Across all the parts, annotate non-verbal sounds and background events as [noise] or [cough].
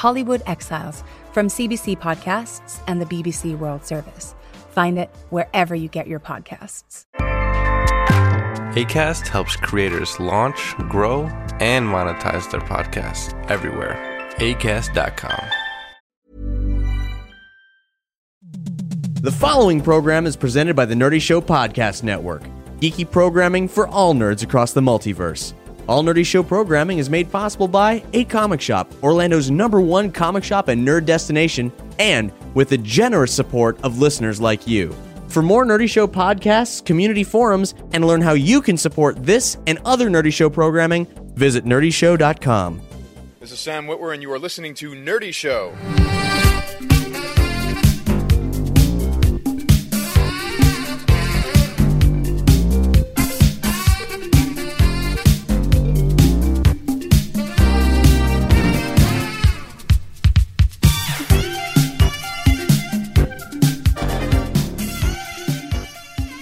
Hollywood Exiles from CBC Podcasts and the BBC World Service. Find it wherever you get your podcasts. ACAST helps creators launch, grow, and monetize their podcasts everywhere. ACAST.com. The following program is presented by the Nerdy Show Podcast Network, geeky programming for all nerds across the multiverse. All Nerdy Show programming is made possible by A Comic Shop, Orlando's number one comic shop and nerd destination, and with the generous support of listeners like you. For more Nerdy Show podcasts, community forums, and learn how you can support this and other Nerdy Show programming, visit nerdyshow.com. This is Sam Witwer, and you are listening to Nerdy Show.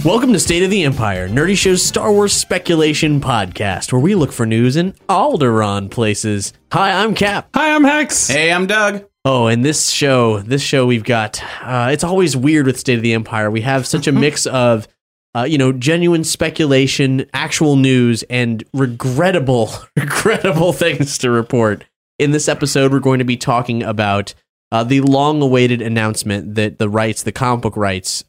Welcome to State of the Empire, Nerdy Show's Star Wars speculation podcast, where we look for news in Alderaan places. Hi, I'm Cap. Hi, I'm Hex. Hey, I'm Doug. Oh, and this show, this show we've got, uh, it's always weird with State of the Empire. We have such a [laughs] mix of, uh, you know, genuine speculation, actual news, and regrettable, [laughs] regrettable things to report. In this episode, we're going to be talking about uh, the long-awaited announcement that the rights, the comic book rights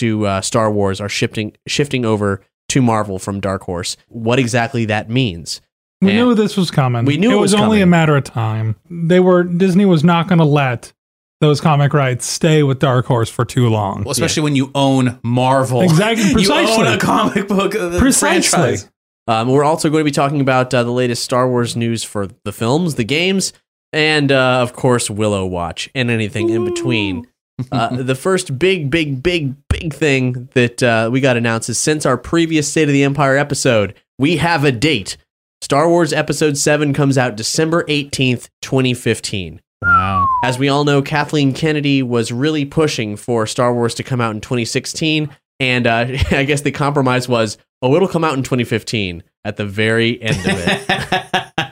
to uh, Star Wars, are shifting shifting over to Marvel from Dark Horse. What exactly that means? We And- knew this was coming. We knew it it was, was only a matter of time. They were Disney was not going to let those comic rights stay with Dark Horse for too long. Well, especially when you own Marvel. Exactly, Precisely. [laughs] you precisely. own a comic book uh, Precisely. franchise. Um, we're also going to be talking about uh, the latest Star Wars news for the films, the games, and uh, of course Willow Watch and anything in between. Uh, the first big, big, big, big thing that uh, we got announced is since our previous State of the Empire episode, we have a date. Star Wars Episode 7 comes out December 18th, 2015. Wow. As we all know, Kathleen Kennedy was really pushing for Star Wars to come out in 2016. And uh, [laughs] I guess the compromise was, oh, it'll come out in 2015 at the very end of it.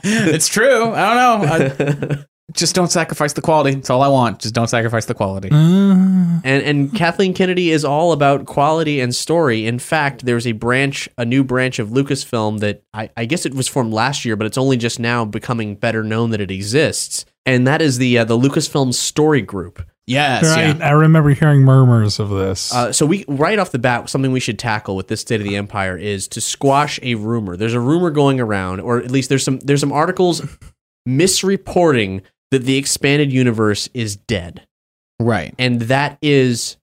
[laughs] it's true. I don't know. [laughs] I, just don't sacrifice the quality. That's all I want. Just don't sacrifice the quality. Uh, and, and Kathleen Kennedy is all about quality and story. In fact, there's a branch, a new branch of Lucasfilm that I, I guess it was formed last year, but it's only just now becoming better known that it exists. And that is the uh, the Lucasfilm Story Group. Yes. right. Yeah. I remember hearing murmurs of this. Uh, so we right off the bat, something we should tackle with this State of the Empire is to squash a rumor. There's a rumor going around, or at least there's some there's some articles misreporting that the expanded universe is dead, Right. and that is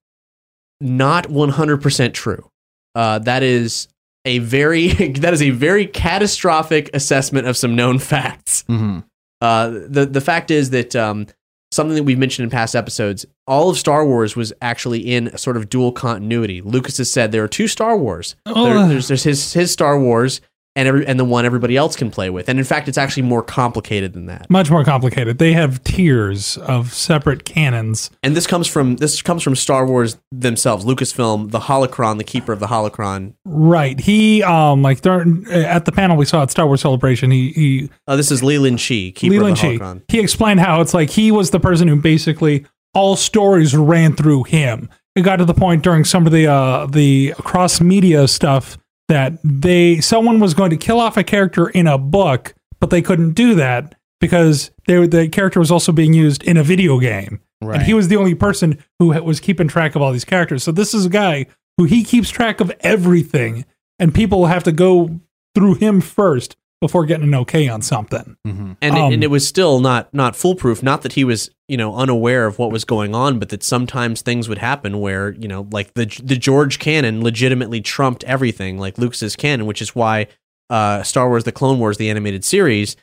not 100% true. Uh, that is a very [laughs] that is a very catastrophic assessment of some known facts. hmm Uh, the the fact is that um, something that we've mentioned in past episodes, all of Star Wars was actually in a sort of dual continuity. Lucas has said there are two Star Wars. There- Oh. there's there's his his Star Wars and every and the one everybody else can play with. And in fact, it's actually more complicated than that. Much more complicated. They have tiers of separate canons. And this comes from this comes from Star Wars themselves. Lucasfilm, the Holocron, the keeper of the Holocron. Right. He um like during, at the panel we saw at Star Wars Celebration, he he Uh, this is Leland Chee, keeper Leland of the Chee. Holocron. He explained how it's like he was the person who basically all stories ran through him. It got to the point during some of the uh, the cross media stuff that they someone was going to kill off a character in a book, but they couldn't do that because they, the character was also being used in a video game, Right. and he was the only person who was keeping track of all these characters. So this is a guy who he keeps track of everything, and people have to go through him first before getting an okay on something. hmm and, Um, it, and it was still not not foolproof. Not that he was you know unaware of what was going on, but that sometimes things would happen where you know like the the George canon legitimately trumped everything, like Lucas's canon, which is why uh, Star Wars: The Clone Wars, the animated series,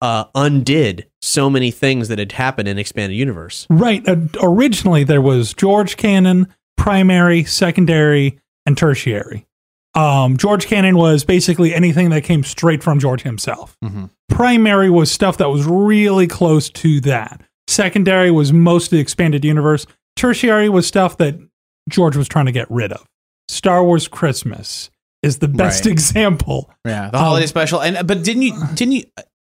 uh, undid so many things that had happened in expanded universe. Right. Uh, originally, there was George Canon, primary, secondary, and tertiary. Um, George Canon was basically anything that came straight from George himself. Mhm. Primary was stuff that was really close to that. Secondary was most of the expanded universe. Tertiary was stuff that George was trying to get rid of. Star Wars Christmas is the best Right. example. Yeah, the holiday Um, special. And but didn't you didn't you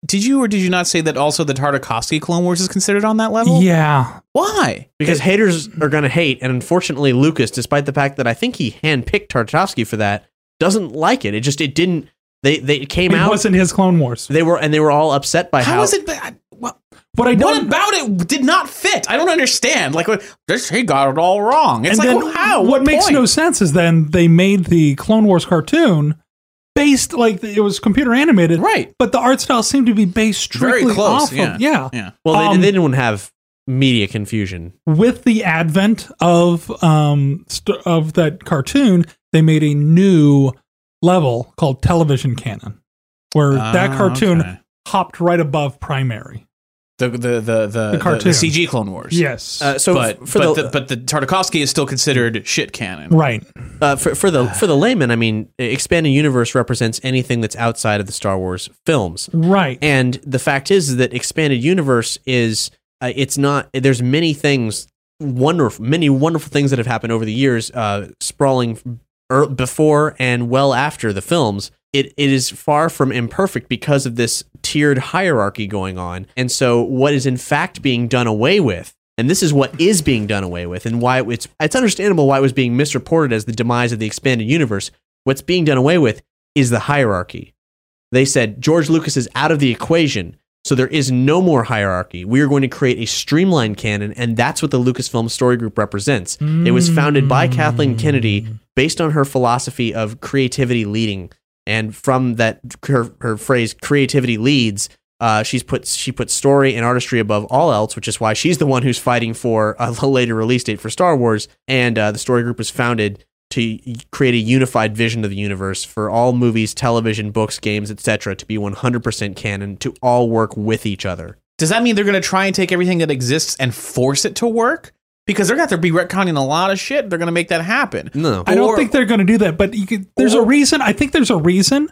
did you or did you not say that also the Tartakovsky Clone Wars is considered on that level? Yeah. Why? Because haters are going to hate, and unfortunately, Lucas, despite the fact that I think he handpicked Tartakovsky for that, doesn't like it. It just it didn't. They they came It out. wasn't his Clone Wars. They were and they were all upset by how. How is it bad? What, What I what about it did not fit? I don't understand. Like what- this, he got it all wrong. It's and like then well, how? what, makes point? no sense is then they made the Clone Wars cartoon based like it was computer animated, right? But the art style seemed to be based strictly Very close. off yeah. of yeah. yeah. well, they, um, they didn't want have media confusion. With the advent of um st- of that cartoon, they made a new level called television canon, where that Ah, cartoon okay. hopped right above primary. The the the the, the, cartoon. the CG Clone Wars. Yes, Uh, so but f- for but the, the, but the Tartakovsky is still considered shit canon. right. uh, for, for the [sighs] for the layman, I mean, expanding universe represents anything that's outside of the Star Wars films. Right. And the fact is, is that expanded universe is uh, it's not. There's many things wonderful, many wonderful things that have happened over the years, uh, sprawling er, before and well after the films. It it is far from imperfect because of this tiered hierarchy going on. And so, what is in fact being done away with. And this is what is being done away with, and why it's it's understandable why it was being misreported as the demise of the expanded universe. What's being done away with is the hierarchy. They said George Lucas is out of the equation, so there is no more hierarchy. We are going to create a streamlined canon, and that's what the Lucasfilm Story Group represents. It was founded by Kathleen Kennedy based on her philosophy of creativity leading, and from that her, her phrase "creativity leads." Uh, she's put she put story and artistry above all else, which is why she's the one who's fighting for a [laughs] later release date for Star Wars. And uh, the story group was founded to create a unified vision of the universe for all movies, television, books, games, etc. to be 100% canon, to all work with each other. Does that mean they're going to try and take everything that exists and force it to work? Because they're going to have to be retconning a lot of shit. They're going to make that happen. No, I don't Or- think they're going to do that, but you could, there's a reason. I think there's a reason.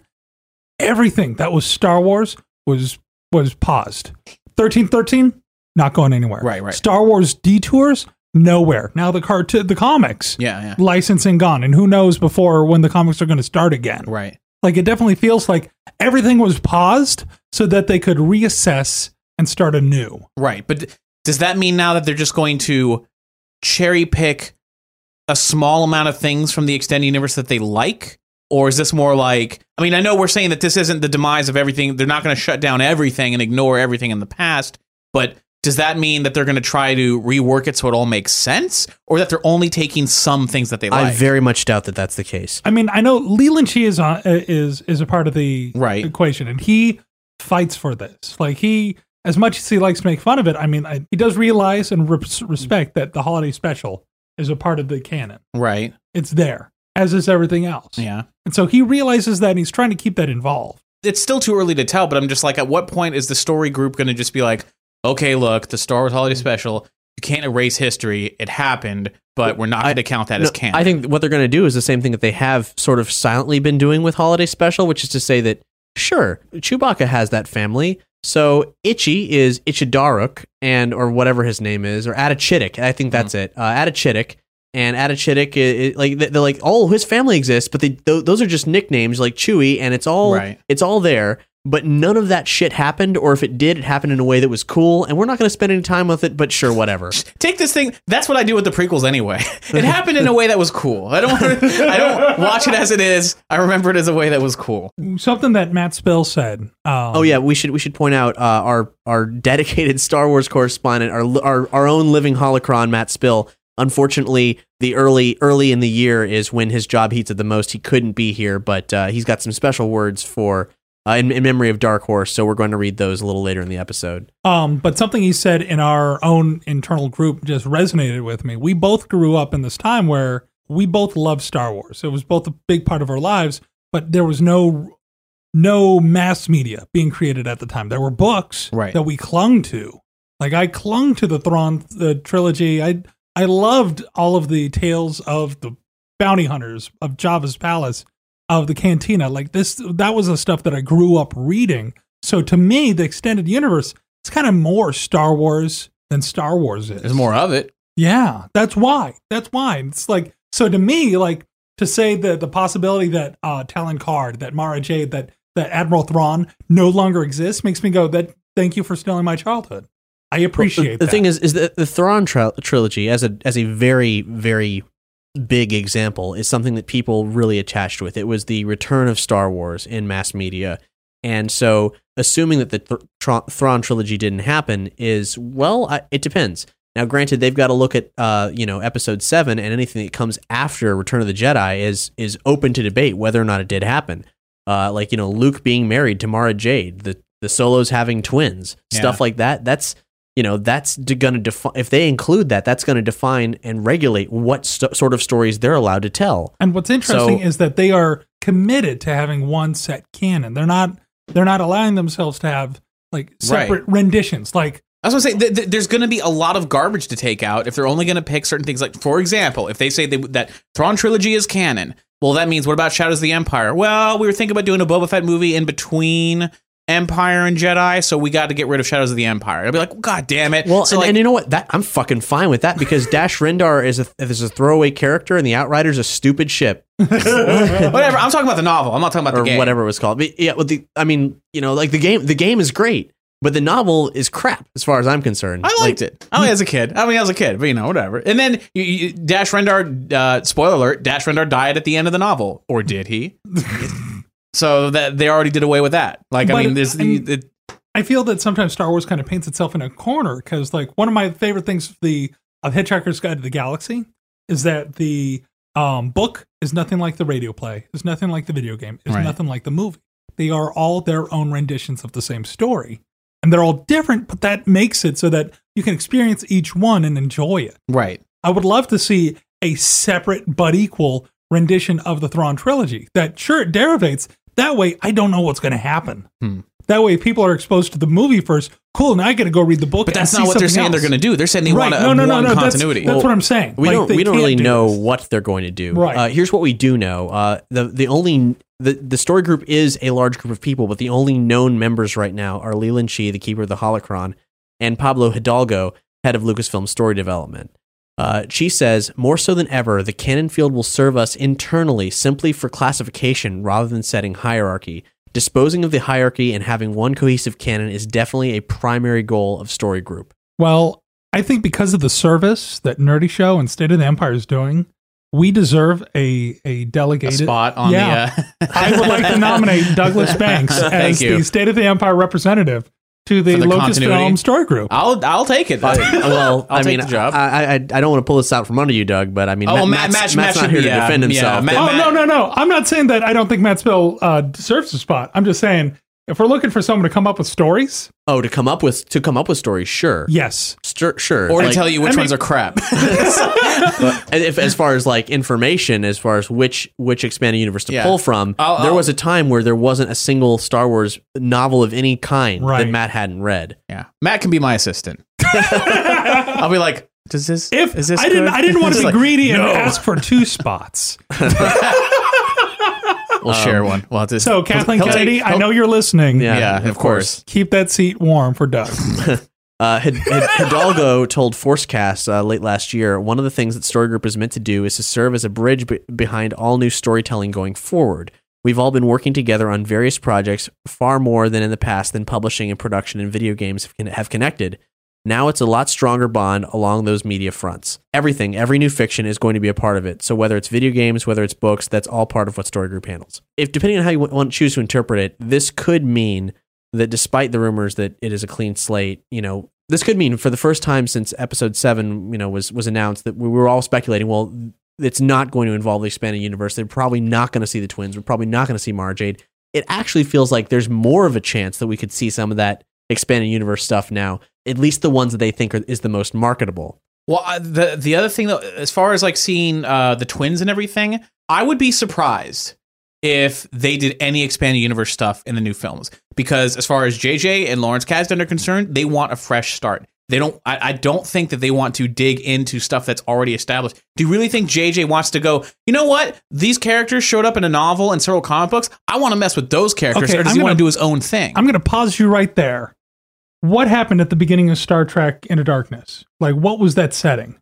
Everything that was Star Wars was was paused. Thirteen thirteen, not going anywhere. Right, right. Star Wars detours, nowhere. Now the cartoon, the comics, Yeah, yeah. licensing gone, and who knows before when the comics are going to start again. Right. Like it definitely feels like everything was paused so that they could reassess and start anew. Right. But does that mean now that they're just going to cherry pick a small amount of things from the extended universe that they like? Or is this more like, I mean, I know we're saying that this isn't the demise of everything. They're not going to shut down everything and ignore everything in the past. But does that mean that they're going to try to rework it so it all makes sense? Or that they're only taking some things that they like? I very much doubt that that's the case. I mean, I know Leland Chee is on, uh, is is a part of the Right. equation, and he fights for this. Like he, as much as he likes to make fun of it, I mean, I, he does realize and res- respect that the holiday special is a part of the canon. right. It's there, as is everything else. Yeah. And so he realizes that, and he's trying to keep that involved. it's still too early to tell, but I'm just like, at what point is the story group going to just be like, okay, look, the Star Wars Holiday mm. Special, you can't erase history. It happened, but we're not going to count that as canon. I think what they're going to do is the same thing that they have sort of silently been doing with Holiday Special, which is to say that, sure, Chewbacca has that family. So Itchy is Ichidaruk, and or whatever his name is, or Atachidik. I think that's it. Uh, Atachidik. And Atachidik, i- i- like they're like, oh, his family exists, but they, th- those are just nicknames like Chewie, and it's all Right. it's all there. But none of that shit happened, or if it did, it happened in a way that was cool, and we're not going to spend any time with it. But sure, whatever. Take this thing. That's what I do with the prequels anyway. [laughs] It happened in a way that was cool. I don't. I don't watch it as it is. I remember it as a way that was cool. Something that Matt Spill said. Um, Oh yeah, we should we should point out uh, our our dedicated Star Wars correspondent, our our our own living holocron, Matt Spill. Unfortunately, the early early in the year is when his job heats at the most. He couldn't be here, but uh, he's got some special words for uh, in, in memory of Dark Horse. So we're going to read those a little later in the episode. Um, but something he said in our own internal group just resonated with me. We both grew up in this time where we both loved Star Wars. It was both a big part of our lives, but there was no no mass media being created at the time. There were books Right. that we clung to. Like I clung to the Thrawn the trilogy. I I loved all of the tales of the bounty hunters of Jabba's palace, of the cantina. Like this, that was the stuff that I grew up reading. So to me, the extended universe it's kind of more Star Wars than Star Wars is. There's more of it. Yeah, that's why. That's why. It's like so to me, like to say that the possibility that uh Talon Karrde, that Mara Jade, that that Admiral Thrawn no longer exists makes me go that thank you for stealing my childhood. I appreciate the, the that. thing is, is that the Thrawn tri- trilogy, as a as a very very big example, is something that people really attached with. It was the return of Star Wars in mass media, and so assuming that the Th- Tr- Thrawn trilogy didn't happen is well, I, it depends. Now, granted, they've got to look at uh, you know Episode Seven, and anything that comes after Return of the Jedi is is open to debate whether or not it did happen. Uh, like you know Luke being married to Mara Jade, the the Solos having twins, stuff like that. That's you know that's going to define if they include that that's going to define and regulate what st- sort of stories they're allowed to tell and what's interesting So- is that they are committed to having one set canon. They're not they're not allowing themselves to have like separate renditions. Like I was gonna say th- th- there's gonna be a lot of garbage to take out if they're only gonna pick certain things. Like for example, if they say they, that Thrawn trilogy is canon, well that means what about Shadows of the Empire? Well, we were thinking about doing a Boba Fett movie in between Empire and Jedi, so we got to get rid of Shadows of the Empire. I'd be like, God damn it! well so and, like, and you know what that i'm fucking fine with that because dash [laughs] rendar is a is a throwaway character and the outriders a stupid ship [laughs] whatever. I'm talking about the novel. I'm not talking about or the game. whatever it was called but yeah well the i mean you know like the game the game is great but the novel is crap as far as i'm concerned I liked it. I mean, as a kid. I mean, as a kid, but you know, whatever. And then you, you, Dash Rendar, uh, spoiler alert, Dash Rendar died at the end of the novel, or did he? [laughs] so that they already did away with that. Like, I mean, the, I feel that sometimes Star Wars kind of paints itself in a corner because, like, one of my favorite things of the of Hitchhiker's Guide to the Galaxy is that the um, book is nothing like the radio play, is nothing like the video game, is Right. nothing like the movie. They are all their own renditions of the same story, and they're all different, but that makes it so that you can experience each one and enjoy it. right. I would love to see a separate but equal rendition of the Thrawn trilogy. That sure it derivates. That way, I don't know what's going to happen. Hmm. That way, people are exposed to the movie first. Cool, now I got to go read the book. But that's and not what they're saying they're going to do. They're saying they Right? want a No, no, no, one no. That's, continuity. that's what I'm saying. we Like, don't we don't really do know this. what they're going to do. Right. Uh, here's what we do know. Uh, the the only the, the story group is a large group of people, but the only known members right now are Leland Chee, the keeper of the holocron, and Pablo Hidalgo, head of Lucasfilm story development. Uh, Chee says, more so than ever, the canon field will serve us internally simply for classification rather than setting hierarchy. Disposing of the hierarchy and having one cohesive canon is definitely a primary goal of Story Group. Well, I think because of the service that Nerdy Show and State of the Empire is doing, we deserve a a a delegated spot on Yeah. the. Uh, I would like to nominate [laughs] Douglas Banks as the State of the Empire representative to the, For the continuity. Lucasfilm Story Group. I'll I'll take it. [laughs] well, I'll I take mean, the job. I, I I don't want to pull this out from under you, Doug, but I mean, Oh, Matt, Matt- Matt's, Matt- Matt's not here be, to yeah, defend yeah, himself. Matt- Oh Matt- no, no, no! I'm not saying that I don't think Matt Spill uh, deserves a spot. I'm just saying if we're looking for someone to come up with stories, oh, to come up with to come up with stories, sure, yes, Sure, sure. or to tell you which I mean- ones are crap. [laughs] [laughs] but if, as far as like information, as far as which which expanded universe to Yeah. pull from, I'll- there I'll- was a time where there wasn't a single Star Wars novel of any kind Right. that Matt hadn't read. yeah, Matt can be my assistant. [laughs] I'll be like, does this? if is this? I didn't, good? I didn't want to It's be like, greedy and ask for two spots. We'll share one. We'll have to. So Kathleen he'll take- Kennedy, I he'll- know you're listening. Yeah, Yeah, of of course. Keep that seat warm for Doug. [laughs] Uh, Hid- Hid- [laughs] Hidalgo told Forcecast uh, late last year one of the things that Story Group is meant to do is to serve as a bridge be- behind all new storytelling going forward. We've all been working together on various projects far more than in the past than publishing and production and video games have, con- have connected. Now it's a lot stronger bond along those media fronts. Everything, every new fiction is going to be a part of it. So whether it's video games, whether it's books, that's all part of what Story Group handles. If depending on how you want to choose to interpret it, this could mean that despite the rumors that it is a clean slate, you know, this could mean for the first time since episode seven, you know, was was announced that we were all speculating, well, it's not going to involve the expanded universe. They're probably not going to see the twins. We're probably not going to see Mara Jade. It actually feels like there's more of a chance that we could see some of that expanded universe stuff now. At least the ones that they think are, is the most marketable. Well, uh, the the other thing though, as far as like seeing uh, the twins and everything, I would be surprised if they did any expanded universe stuff in the new films. Because as far as JJ and Lawrence Kasdan are concerned, they want a fresh start. They don't. I, I don't think that they want to dig into stuff that's already established. Do you really think JJ wants to go? You know what? These characters showed up in a novel and several comic books. I want to mess with those characters, Okay, or does I'm he want gonna- to do his own thing? I'm going to pause you right there. What happened at the beginning of Star Trek Into Darkness? Like, what was that setting?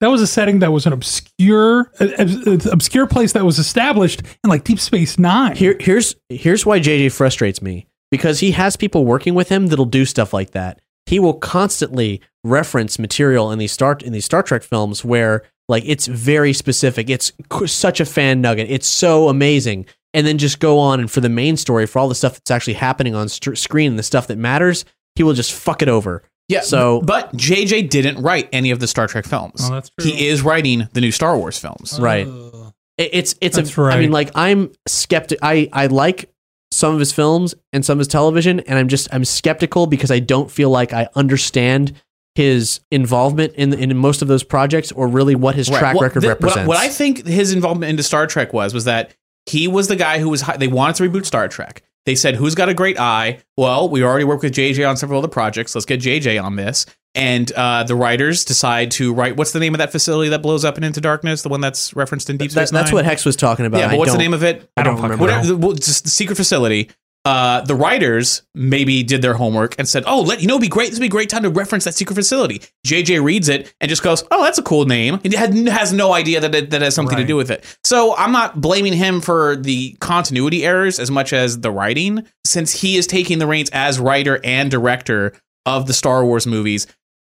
That was a setting that was an obscure, uh, obscure place that was established in like Deep Space Nine. Here, here's here's why JJ frustrates me because he has people working with him that'll do stuff like that. He will constantly reference material in these Star in these Star Trek films where like it's very specific. It's such a fan nugget. It's so amazing, and then just go on and for the main story, for all the stuff that's actually happening on st- screen, the stuff that matters, he will just fuck it over. Yeah. So- but JJ didn't write any of the Star Trek films. Oh, that's true. He is writing the new Star Wars films. Right. Uh, It- It's it's That's a. I right. mean, like I'm skeptic. I I like some of his films and some of his television, and I'm just I'm skeptical because I don't feel like I understand his involvement in in most of those projects or really what his Right. track Well, record the- represents. What, what I think his involvement into Star Trek was was that he was the guy who was they wanted to reboot Star Trek. They said, "Who's got a great eye?" Well, we already work with JJ on several other projects. Let's get JJ on this. And uh, the writers decide to write. What's the name of that facility that blows up and into darkness? The one that's referenced in Deep That- Space that's what Hex was talking about. Yeah, I but what's the name of it? I don't fucking- remember. Whatever, well, just the secret facility. Uh, the writers maybe did their homework and said, "Oh, let you know, it'd be great. This would be a great time to reference that secret facility." JJ reads it and just goes, "Oh, that's a cool name." He had, has no idea that it that has something to do with it. So I'm not blaming him for the continuity errors as much as the writing, since he is taking the reins as writer and director of the Star Wars movies.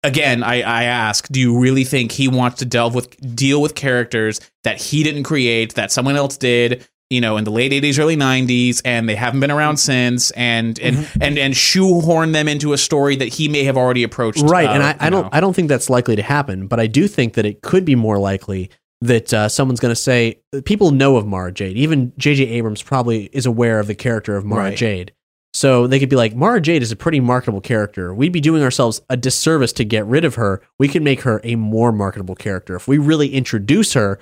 Again, I, I ask, do you really think he wants to delve with deal with characters that he didn't create, that someone else did, you know, in the late 80s, early 90s, and they haven't been around since, and and Mm-hmm. and and shoehorn them into a story that he may have already approached? right uh, and I, I don't know. i don't think that's likely to happen but i do think that it could be more likely that uh, someone's going to say people know of mara jade even jj abrams probably is aware of the character of mara Right. jade so they could be like mara jade is a pretty marketable character we'd be doing ourselves a disservice to get rid of her we could make her a more marketable character if we really introduce her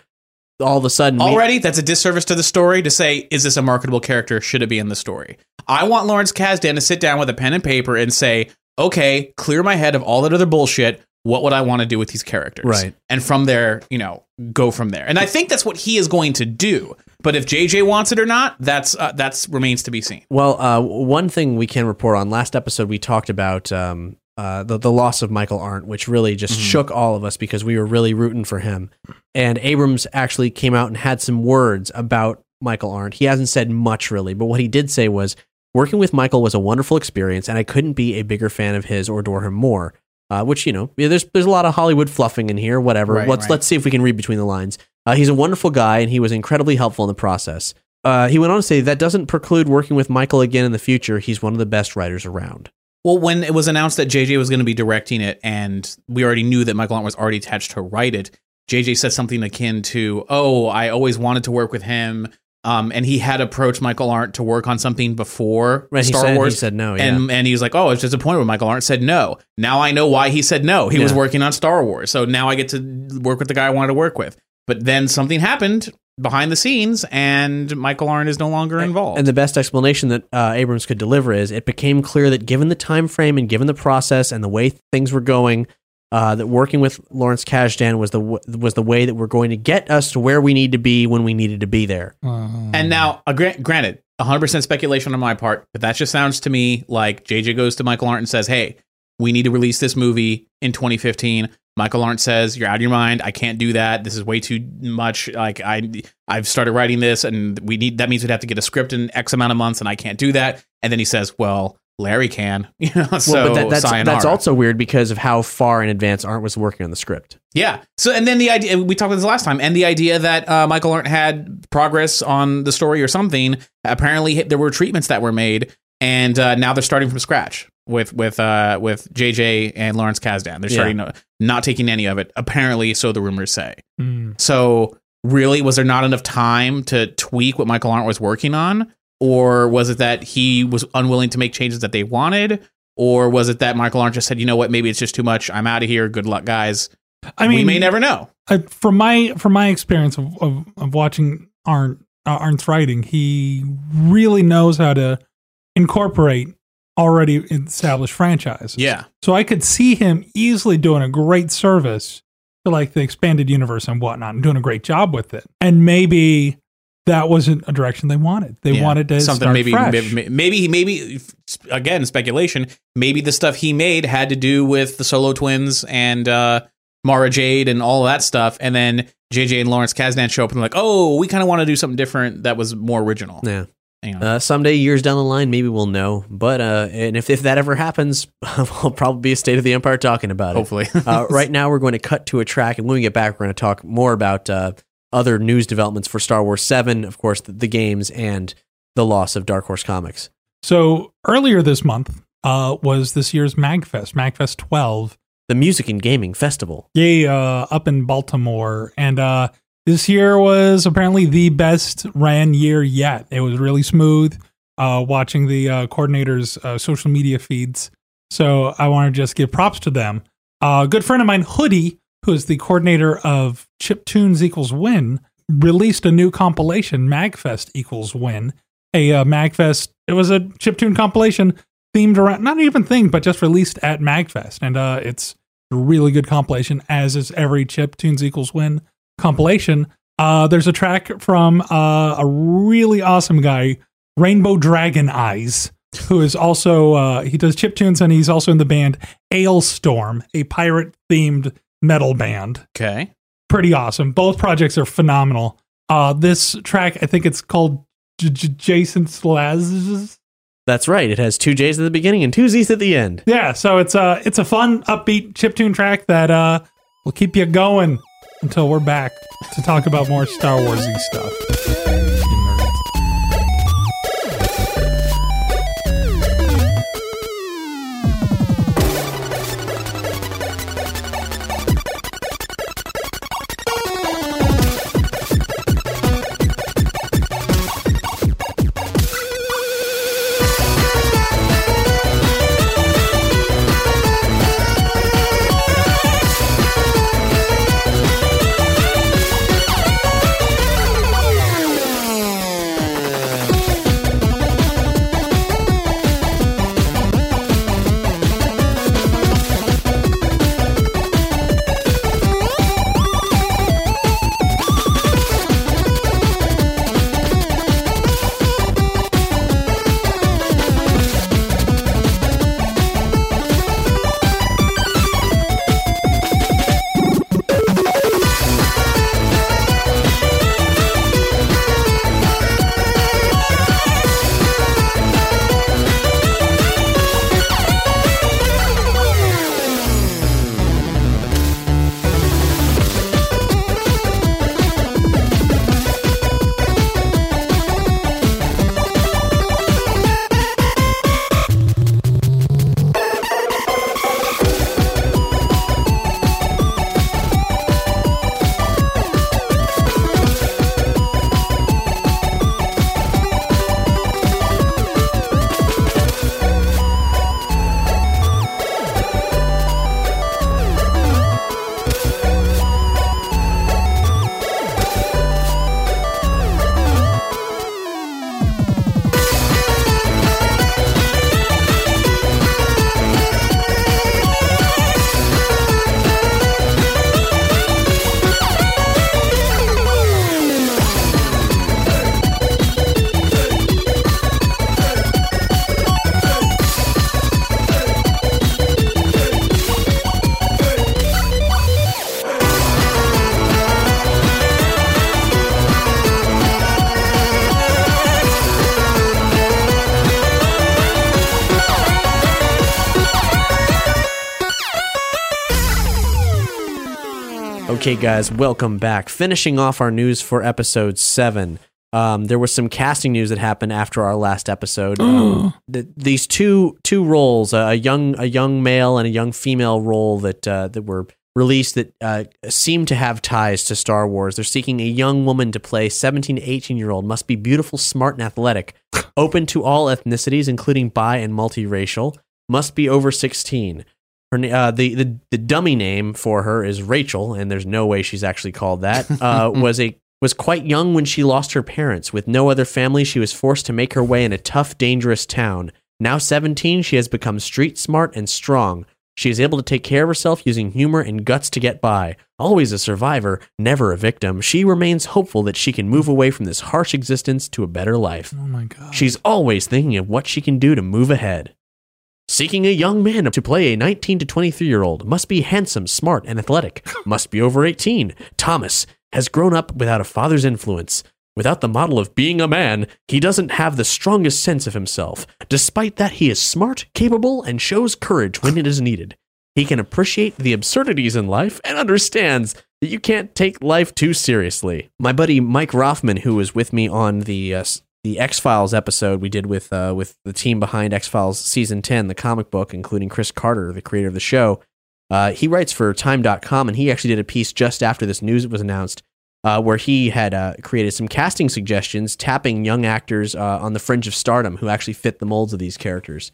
all of a sudden we- Already, that's a disservice to the story to say, is this a marketable character? Should it be in the story? I want Lawrence Kasdan to sit down with a pen and paper and say, okay, clear my head of all that other bullshit. What would I want to do with these characters? Right. And from there, you know, go from there. And I think that's what he is going to do. But if JJ wants it or not, that's uh, that's remains to be seen. Well, uh, one thing we can report on last episode, we talked about um, uh, the the loss of Michael Arndt, which really just Mm-hmm. shook all of us because we were really rooting for him. And Abrams actually came out and had some words about Michael Arndt. He hasn't said much really, but what he did say was working with Michael was a wonderful experience, and I couldn't be a bigger fan of his or adore him more. Uh, which you know, yeah, there's there's a lot of Hollywood fluffing in here. Whatever. Right, let's right. let's see if we can read between the lines. Uh, he's a wonderful guy, and he was incredibly helpful in the process. Uh, he went on to say that doesn't preclude working with Michael again in the future. He's one of the best writers around. Well, when it was announced that JJ was going to be directing it, and we already knew that Michael Arndt was already attached to write it, JJ said something akin to, "Oh, I always wanted to work with him." Um, and he had approached Michael Arndt to work on something before Right, he Star said- he Wars. said no, and and he was like, "Oh, I was disappointed when Michael Arndt said no." Now I know why he said no. He was working on Star Wars, so now I get to work with the guy I wanted to work with. But then something happened behind the scenes, and Michael Arndt is no longer involved. And the best explanation that uh, Abrams could deliver is it became clear that given the time frame and given the process and the way things were going, uh, that working with Lawrence Kasdan was the w- was the way that we're going to get us to where we need to be when we needed to be there. And now, uh, gra- granted, 100% speculation on my part, but that just sounds to me like JJ goes to Michael Arndt and says, Hey, we need to release this movie in 2015. Michael Arndt says, You're out of your mind. I can't do that. This is way too much. Like, I, I've started writing this, and we need that means we'd have to get a script in X amount of months, and I can't do that. And then he says, Well, Larry can. [laughs] You know, so well, but that, that's sayonara. that's also weird because of how far in advance Arndt was working on the script. Yeah. So, and then the idea we talked about this last time, and the idea that uh, Michael Arndt had progress on the story or something. Apparently, there were treatments that were made, and uh, now they're starting from scratch with with uh, with JJ and Lawrence Kasdan. They're Yeah. starting to, not taking any of it. Apparently, so the rumors say. Mm. So, really, was there not enough time to tweak what Michael Arndt was working on, or was it that he was unwilling to make changes that they wanted? Or was it that Michael Arndt just said, you know what, maybe it's just too much. I'm out of here. Good luck, guys. I mean, we may never know. uh, from my from my experience of, of, of watching Arndt uh, Arndt's writing, he really knows how to incorporate already established franchise. Yeah. So I could see him easily doing a great service to like the expanded universe and whatnot and doing a great job with it. And maybe that wasn't a direction they wanted. They Yeah. wanted to something start maybe, fresh. maybe maybe maybe again speculation maybe the stuff he made had to do with the solo twins and uh Mara Jade and all that stuff and then JJ and Lawrence Kasdan show up and like oh we kind of want to do something different that was more original Yeah. You know. Uh, someday, years down the line, maybe we'll know. But uh, and if if that ever happens, [laughs] we'll probably be a State of the Empire talking about it. hopefully uh, [laughs] right now, we're going to cut to a track, and when we get back, we're going to talk more about uh, other news developments for Star Wars Seven, of course, the, the games, and the loss of Dark Horse Comics. So earlier this month uh, was this year's MagFest, MagFest 12. The Music and Gaming Festival. Yay, uh, up in Baltimore. And uh, this year was apparently the best ran year yet. It was really smooth uh, watching the uh, coordinators' uh, social media feeds. So I want to just give props to them. A good friend of mine, Hoodie, who is the coordinator of Chip Tunes equals Win, released a new compilation, Magfest equals Win. A uh, Magfest, it was a chip tune compilation themed around, not even themed, but just released at Magfest. And uh, it's a really good compilation, as is every Chip Tunes Equals Win compilation. Uh, there's a track from uh, a really awesome guy, Rainbow Dragon Eyes, who is also uh, he does chip tunes and he's also in the band Alestorm, a pirate themed metal band. okay Pretty awesome. Both projects are phenomenal. Uh, this track, I think it's called J- J- Jason Slaz. That's right. It has two J's at the beginning and two Z's at the end. Yeah, so it's a it's a fun, upbeat chiptune track that uh will keep you going until we're back to talk about more Star Warsy stuff. Okay, guys, welcome back. Finishing off our news for episode seven. Um, there was some casting news that happened after our last episode. Um, th- these two two roles, a young a young male and a young female role that uh, that were released that uh, seem to have ties to Star Wars. They're seeking a young woman to play 17 to 18 year old, must be beautiful, smart, and athletic, [laughs] open to all ethnicities, including bi and multiracial, must be over 16. Her, uh, the, the the dummy name for her is Rachel, and there's no way she's actually called that. [laughs] Uh, was a was quite young when she lost her parents. With no other family, she was forced to make her way in a tough, dangerous town. Now 17, she has become street smart and strong. She is able to take care of herself using humor and guts to get by. Always a survivor, never a victim, she remains hopeful that she can move away from this harsh existence to a better life. Oh my god. She's always thinking of what she can do to move ahead. Seeking a young man to play a 19 to 23 year old must be handsome, smart, and athletic, must be over 18. Thomas has grown up without a father's influence. Without the model of being a man, he doesn't have the strongest sense of himself. Despite that, he is smart, capable, and shows courage when it is needed. He can appreciate the absurdities in life and understands that you can't take life too seriously. My buddy Mike Rothman, who was with me on the uh, the X Files episode we did with uh, with the team behind X Files season ten, the comic book, including Chris Carter, the creator of the show, uh, he writes for Time.com, and he actually did a piece just after this news was announced, uh, where he had uh, created some casting suggestions, tapping young actors uh, on the fringe of stardom who actually fit the molds of these characters.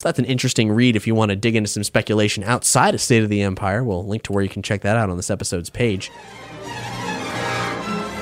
So that's an interesting read if you want to dig into some speculation outside of State of the Empire. We'll link to where you can check that out on this episode's page.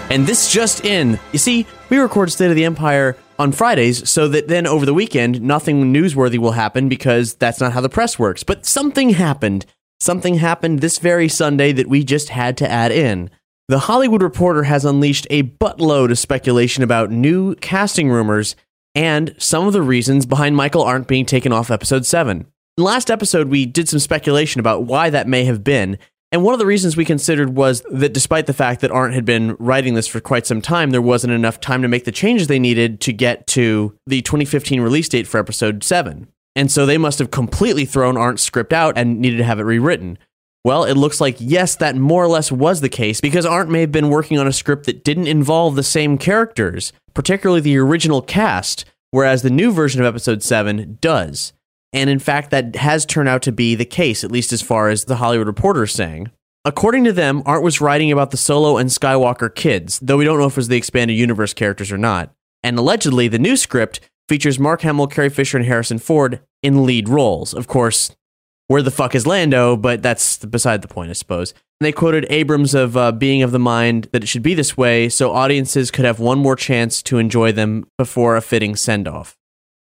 And this just in. You see, we record State of the Empire on Fridays so that then over the weekend, nothing newsworthy will happen because that's not how the press works. But something happened. Something happened this very Sunday that we just had to add in. The Hollywood Reporter has unleashed a buttload of speculation about new casting rumors and some of the reasons behind Michael Arndt being taken off episode 7. Last episode, we did some speculation about why that may have been, and one of the reasons we considered was that despite the fact that Arndt had been writing this for quite some time, there wasn't enough time to make the changes they needed to get to the 2015 release date for episode 7. And so they must have completely thrown Arndt's script out and needed to have it rewritten. Well, it looks like yes, that more or less was the case because Arndt may have been working on a script that didn't involve the same characters, particularly the original cast, whereas the new version of episode 7 does. And in fact, that has turned out to be the case, at least as far as the Hollywood Reporter is saying. According to them, Arndt was writing about the Solo and Skywalker kids, though we don't know if it was the expanded universe characters or not. And allegedly, the new script features Mark Hamill, Carrie Fisher, and Harrison Ford in lead roles. Of course, where the fuck is Lando? But that's beside the point, I suppose. And they quoted Abrams of uh, being of the mind that it should be this way, so audiences could have one more chance to enjoy them before a fitting send off.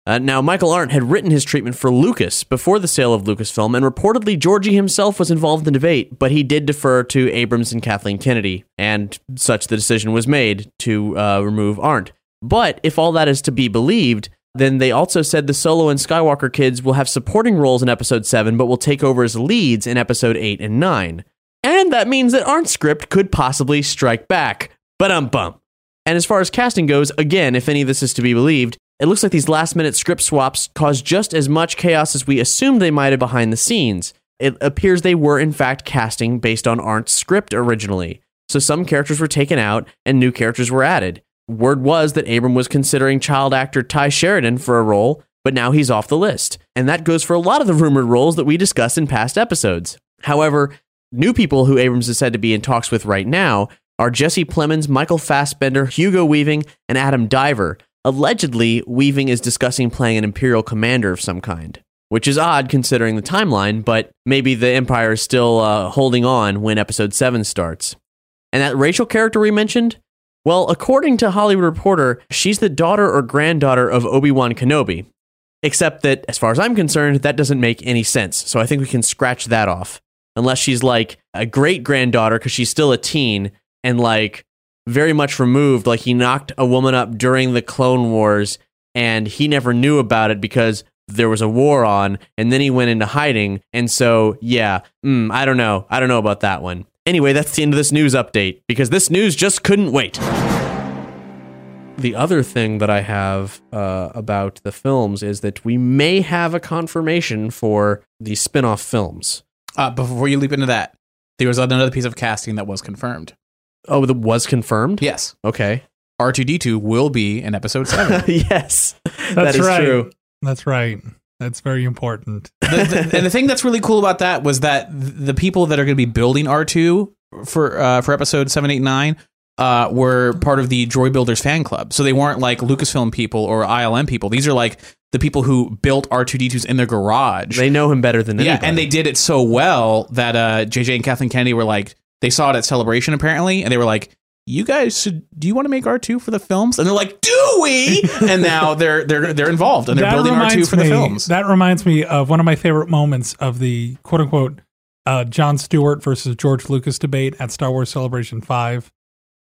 Uh, now, Michael Arndt had written his treatment for Lucas before the sale of Lucasfilm, and reportedly Georgie himself was involved in the debate, but he did defer to Abrams and Kathleen Kennedy, and such the decision was made to uh, remove Arndt. But if all that is to be believed, then they also said the Solo and Skywalker kids will have supporting roles in Episode 7, but will take over as leads in Episode 8 and 9. And that means that Arndt's script could possibly strike back. But um bum. And as far as casting goes, again, if any of this is to be believed, it looks like these last minute script swaps caused just as much chaos as we assumed they might have behind the scenes. It appears they were, in fact, casting based on Arndt's script originally. So some characters were taken out and new characters were added. Word was that Abram was considering child actor Tye Sheridan for a role, but now he's off the list. And that goes for a lot of the rumored roles that we discussed in past episodes. However, new people who Abrams is said to be in talks with right now are Jesse Plemons, Michael Fassbender, Hugo Weaving, and Adam Driver. Allegedly, Weaving is discussing playing an Imperial commander of some kind, which is odd considering the timeline, but maybe the Empire is still uh, holding on when episode 7 starts. And that Rachel character we mentioned? Well, according to Hollywood Reporter, she's the daughter or granddaughter of Obi Wan Kenobi. Except that, as far as I'm concerned, that doesn't make any sense. So I think we can scratch that off. Unless she's like a great granddaughter because she's still a teen and like very much removed. Like he knocked a woman up during the Clone Wars and he never knew about it because there was a war on and then he went into hiding. And so, yeah, mm, I don't know. I don't know about that one. Anyway, that's the end of this news update because this news just couldn't wait. The other thing that I have uh, about the films is that we may have a confirmation for the spin off films. Uh, before you leap into that, there was another piece of casting that was confirmed. Oh, that was confirmed? Yes, Okay. R2D2 will be in episode 7. [laughs] yes. that That's right. true. That's right. That's very important. the, the, [laughs] and the thing that's really cool about that was that the people that are going to be building R2 for uh, for episode 789 uh, were part of the Droid Builders fan club. So they weren't like Lucasfilm people or ILM people. These are like the people who built R2D2s in their garage. They know him better than yeah, anybody. and they did it so well that uh, JJ and Kathleen Kennedy were like, they saw it at Celebration apparently, and they were like, you guys should. Do you want to make R two for the films? And they're like, do we? [laughs] and now they're they're they're involved and they're building R two for the films. That reminds me of one of my favorite moments of the quote unquote uh, Jon Stewart versus George Lucas debate at Star Wars Celebration 5,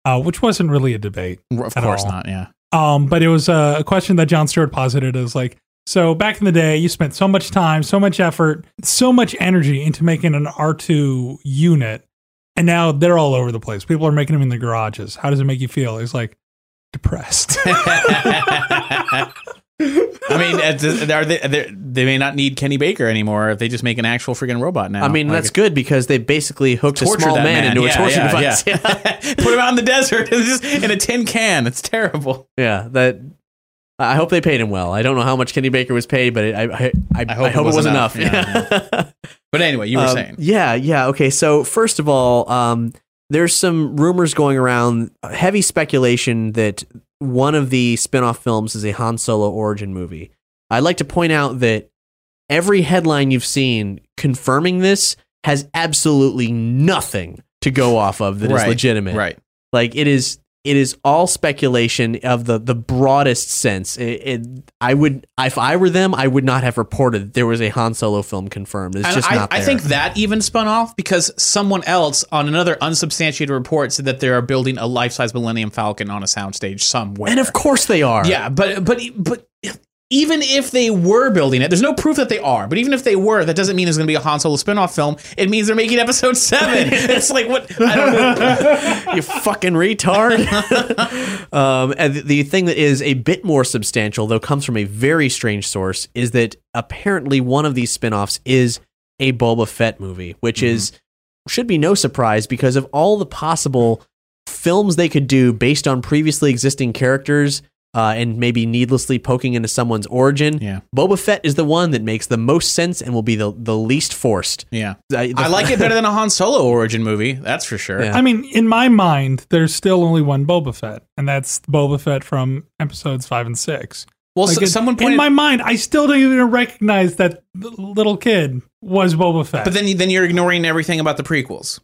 uh, which wasn't really a debate. of course all. not. Yeah. Um, but it was a, a question that Jon Stewart posited as like, so back in the day, you spent so much time, so much effort, so much energy into making an R2 unit, and now they're all over the place. People are making them in the garages. How does it make you feel? It's like, depressed. [laughs] I mean, are they, they're- they may not need Kenny Baker anymore if they just make an actual freaking robot now. I mean, Like, that's good because they basically hooked a small that man, into Yeah, a torture yeah, device. yeah. [laughs] Put him out in the desert [laughs] in a tin can. It's terrible. Yeah, that. I hope they paid him well. I don't know how much Kenny Baker was paid, but I I, I, I hope, it was enough. Yeah, [laughs] But anyway, you were Um, saying. Yeah, yeah. Okay, so first of all, um, there's some rumors going around, heavy speculation that one of the spin-off films is a Han Solo origin movie. I'd like to point out that every headline you've seen confirming this has absolutely nothing to go off of that is Right, legitimate. Right. Like it is it is all speculation of the the broadest sense. It, it, I would if I were them, I would not have reported that there was a Han Solo film confirmed. It's And just I, not there. I think that even spun off because someone else on another unsubstantiated report said that they are building a life-size Millennium Falcon on a soundstage somewhere. and of course they are. Yeah, but but but even if they were building it, there's no proof that they are. But even if they were, that doesn't mean there's going to be a Han Solo spin-off film. It means they're making Episode Seven. [laughs] it's like what I don't know. [laughs] you fucking retard. [laughs] um, and the- the thing that is a bit more substantial, though, comes from a very strange source, is that apparently one of these spin-offs is a Boba Fett movie, which is should be no surprise because of all the possible films they could do based on previously existing characters. Uh, and maybe needlessly poking into someone's origin. Yeah. Boba Fett is the one that makes the most sense and will be the, the least forced. Yeah, I, I like it better than a Han Solo origin movie. That's for sure. Yeah. I mean, in my mind, there's still only one Boba Fett, and that's Boba Fett from episodes five and six. Well, Like, so, it- someone in my mind, I still don't even recognize that little kid was Boba Fett. but then then you're ignoring everything about the prequels.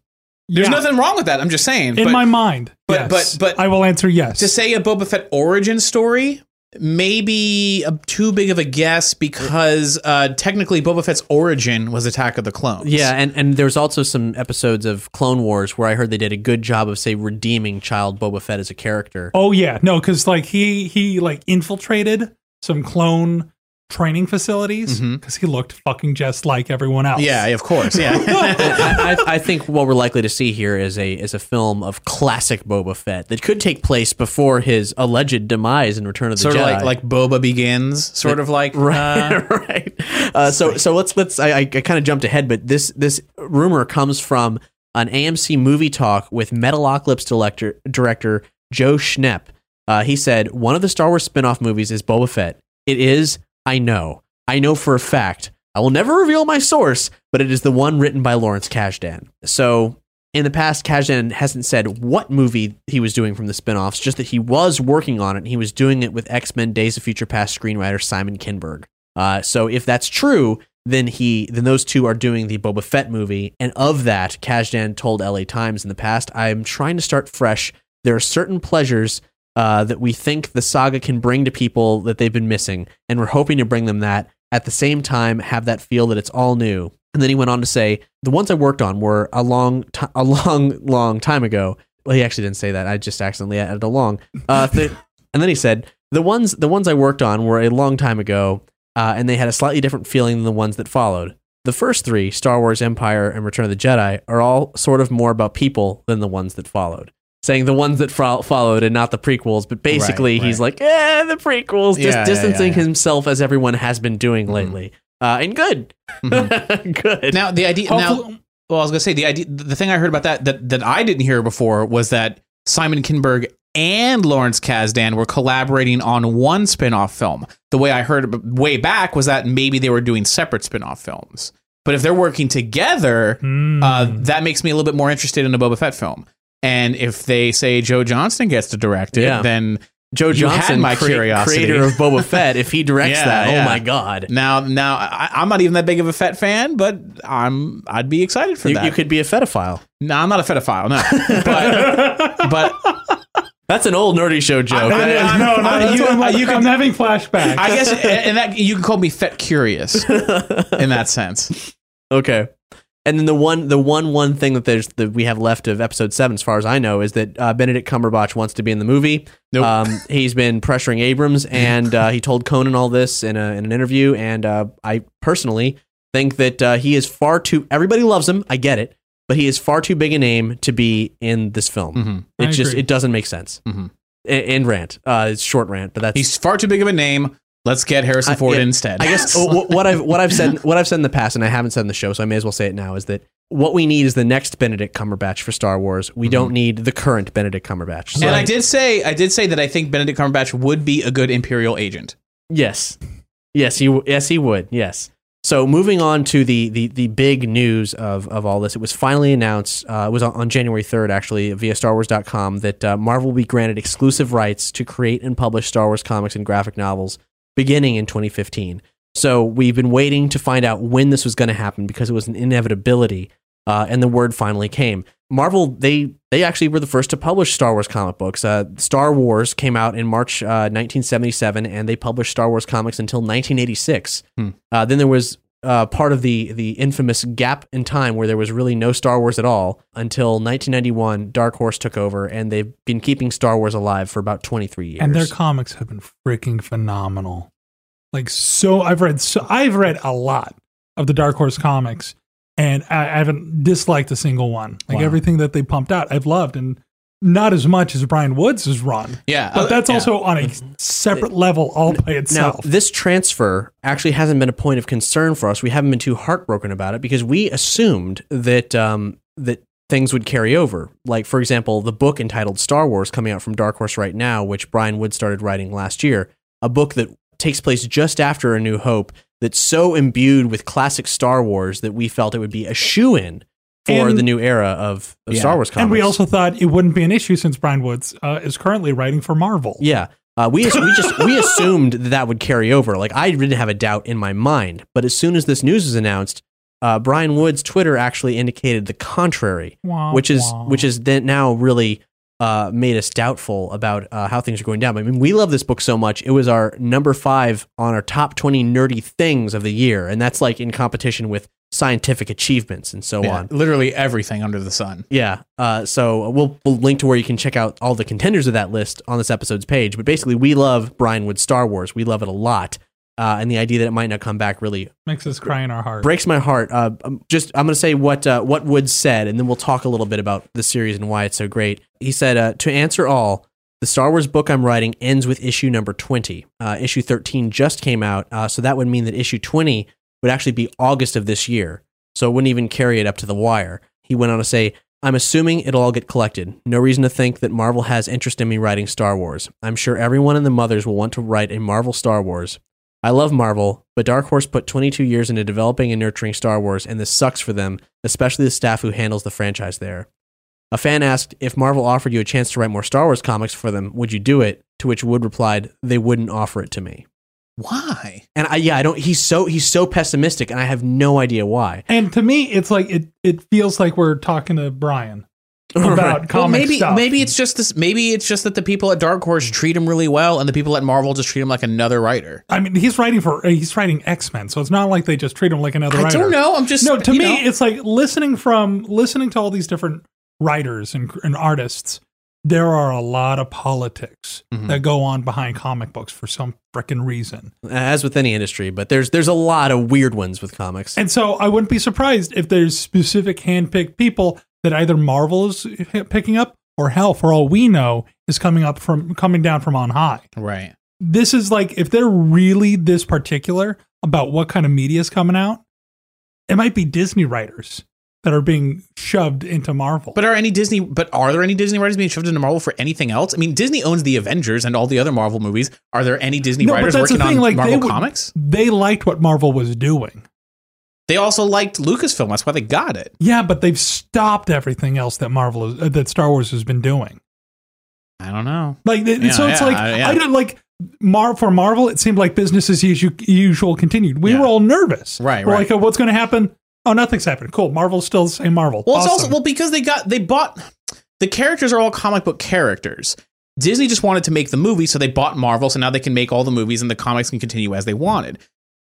There's Yeah. nothing wrong with that. I'm just saying. in but my mind. but- yes. but- but- I will answer yes. to say a Boba Fett origin story may be a, too big of a guess because uh, technically Boba Fett's origin was Attack of the Clones. Yeah, and, and there's also some episodes of Clone Wars where I heard they did a good job of say redeeming child Boba Fett as a character. oh yeah, no, because like he he like infiltrated some clone training facilities because he looked fucking just like everyone else. Yeah, of course. Yeah. [laughs] I, I, I think what we're likely to see here is a is a film of classic Boba Fett that could take place before his alleged demise in Return of the sort of Jedi. like like Boba Begins, sort of like right, uh, [laughs] right. Uh, so so let's let's I, I kind of jumped ahead, but this this rumor comes from an AMC movie talk with Metalocalypse director director Joe Schnepp. Uh, he said one of the Star Wars spin-off movies is Boba Fett. It is, I know, I know for a fact. I will never reveal my source, but it is the one written by Lawrence Kasdan. So in the past, Kasdan hasn't said what movie he was doing from the spin-offs, just that he was working on it. And he was doing it with X-Men Days of Future Past screenwriter Simon Kinberg. Uh, so if that's true, then he then those two are doing the Boba Fett movie, and of that, Kasdan told LA Times in the past, "I'm trying to start fresh. There are certain pleasures uh, that we think the saga can bring to people that they've been missing, and we're hoping to bring them that. At the same time, have that feel that it's all new." And then he went on to say, "The ones I worked on were a long, ti a long, long time ago." Well, he actually didn't say that. I just accidentally added a long. Uh, [laughs] th- and then he said, "The ones, the ones I worked on were a long time ago." uh, and they had a slightly different feeling than the ones that followed. The first three, Star Wars, Empire, and Return of the Jedi, are all sort of more about people than the ones that followed. Saying the ones that fo- followed and not the prequels, but basically Right, he's like, eh, the prequels, Yeah, just yeah, distancing yeah, yeah. himself as everyone has been doing lately. Uh, and good. [laughs] good. now the idea now well I was gonna say the idea the thing I heard about that that that I didn't hear before was that Simon Kinberg and Lawrence Kasdan were collaborating on one spin-off film. The way I heard it way back was that maybe they were doing separate spin-off films. But if they're working together, Hmm. uh, that makes me a little bit more interested in a Boba Fett film. And if they say Joe Johnston gets to direct it, Yeah. then Joe you had Johnson, my crea- curiosity. creator of Boba [laughs] Fett, if he directs Yeah, that, oh yeah. oh my god. now now I, I'm not even that big of a Fett fan, but I'm I'd be excited for You, that. you could be a fetophile. No, I'm not a pedophile. No, but [laughs] but That's an old nerdy show joke. I- I- no, no, I, you, I'm, you I'm having flashbacks. I guess, and that you can call me fet curious [laughs] in that sense. Okay. And then the one, the one, one thing that there's that we have left of episode seven, as far as I know, is that uh, Benedict Cumberbatch wants to be in the movie. Nope. Um, [laughs] he's been pressuring Abrams, and uh, he told Conan all this in, a, in an interview. And uh, I personally think that uh, he is far too. Everybody loves him. I get it, but he is far too big a name to be in this film. Mhm. It I just agree. it doesn't make sense. Mhm. A- And rant, uh, it's short rant, but that's He's far too big of a name. Let's get Harrison I- Ford instead. I guess [laughs] what I've what I've said what I've said in the past, and I haven't said in the show, so I may as well say it now, is that what we need is the next Benedict Cumberbatch for Star Wars. We don't need the current Benedict Cumberbatch. So, and I did say, I did say that I think Benedict Cumberbatch would be a good Imperial agent. yes, yes, he yes he would yes. So moving on to the the the big news of of all this, it was finally announced. Uh, it was on, on January third, actually, via StarWars.com, that uh, Marvel will be granted exclusive rights to create and publish Star Wars comics and graphic novels beginning in 2015. So we've been waiting to find out when this was going to happen because it was an inevitability, uh, and the word finally came. Marvel they they actually were the first to publish Star Wars comic books. Uh, Star Wars came out in March uh, 1977, and they published Star Wars comics until 1986. Hmm. Uh, then there was uh, part of the the infamous gap in time where there was really no Star Wars at all until 1991. Dark Horse took over, and they've been keeping Star Wars alive for about 23 years. and their comics have been freaking phenomenal. Like so, I've read so I've read a lot of the Dark Horse comics, and I, I haven't disliked a single one. Like Wow. everything that they pumped out, I've loved, and not as much as Brian Woods has run. Yeah, But that's yeah. also on a separate level all by itself. Now, itself. this transfer actually hasn't been a point of concern for us. We haven't been too heartbroken about it because we assumed that um, that things would carry over. Like, for example, the book entitled Star Wars coming out from Dark Horse right now, which Brian Wood started writing last year, a book that takes place just after A New Hope that's so imbued with classic Star Wars that we felt it would be a shoe in for And- the new era of, of Yeah. Star Wars comics. and we also thought it wouldn't be an issue since Brian Woods uh, is currently writing for Marvel. Yeah. Uh, we we just we [laughs] assumed that that would carry over. Like I didn't have a doubt in my mind, but as soon as this news was announced, uh, Brian Wood's Twitter actually indicated the contrary, Wah, which is wah. which is then now really uh, made us doubtful about uh, how things are going down. I mean, we love this book so much; it was our number five on our top twenty nerdy things of the year, and that's like in competition with scientific achievements and so Yeah, on. literally everything under the sun. Yeah. Uh, so we'll, we'll link to where you can check out all the contenders of that list on this episode's page. But basically, we love Brian Wood's Star Wars. We love it a lot. Uh, and the idea that it might not come back really makes us cry in our heart. breaks my heart. Uh, um, just I'm going to say what uh, what Wood said, and then we'll talk a little bit about the series and why it's so great. He said, uh, "To answer all, the Star Wars book I'm writing ends with issue number 20. Uh, issue 13 just came out, uh, so that would mean that issue 20 would actually be August of this year. So it wouldn't even carry it up to the wire." He went on to say. I'm assuming it'll all get collected. No reason to think that Marvel has interest in me writing Star Wars. I'm sure everyone in the mothers will want to write a Marvel Star Wars. I love Marvel, but Dark Horse put 22 years into developing and nurturing Star Wars, and this sucks for them, especially the staff who handles the franchise there. A fan asked if Marvel offered you a chance to write more Star Wars comics for them, would you do it? To which Wood replied, "They wouldn't offer it to me." Why? And I, yeah, I don't. He's so he's so pessimistic, and I have no idea why. and to me, it's like it. It feels like we're talking to Brian [laughs] about Right. comic Well, maybe stuff. maybe it's just this. Maybe it's just that the people at Dark Horse treat him really well, and the people at Marvel just treat him like another writer. I mean, he's writing for uh, he's writing X Men, so it's not like they just treat him like another I writer. don't know. I'm just No, to me, know. it's like listening from listening to all these different writers and, and artists. There are a lot of politics Mhm. that go on behind comic books for some freaking reason, As with any industry, but there's there's a lot of weird ones with comics. and so I wouldn't be surprised if there's specific handpicked people that either Marvel is picking up, or hell, for all we know, is coming up from coming down from on high. right. this is like if they're really this particular about what kind of media is coming out, it might be Disney writers that are being shoved into Marvel. But are any Disney? But are there any Disney writers being shoved into Marvel for anything else? I mean, Disney owns the Avengers and all the other Marvel movies. Are there any Disney No, writers the working thing, on like, they Marvel would- comics? they liked what Marvel was doing. They also liked Lucasfilm. That's why they got it. Yeah, but they've stopped everything else that Marvel is, uh, that Star Wars has been doing. I don't know. Like Yeah, so, it's yeah, like I- yeah. I didn't like Mar for Marvel. It seemed like business as usual, usual continued. We Yeah. were all nervous. Right, We're right. like, oh, what's going to happen? Oh, nothing's happened. Cool. Marvel's still the same Marvel. Well, it's also well because they got they bought the characters are all comic book characters. Disney just wanted to make the movie, so they bought Marvel, so now they can make all the movies and the comics can continue as they wanted.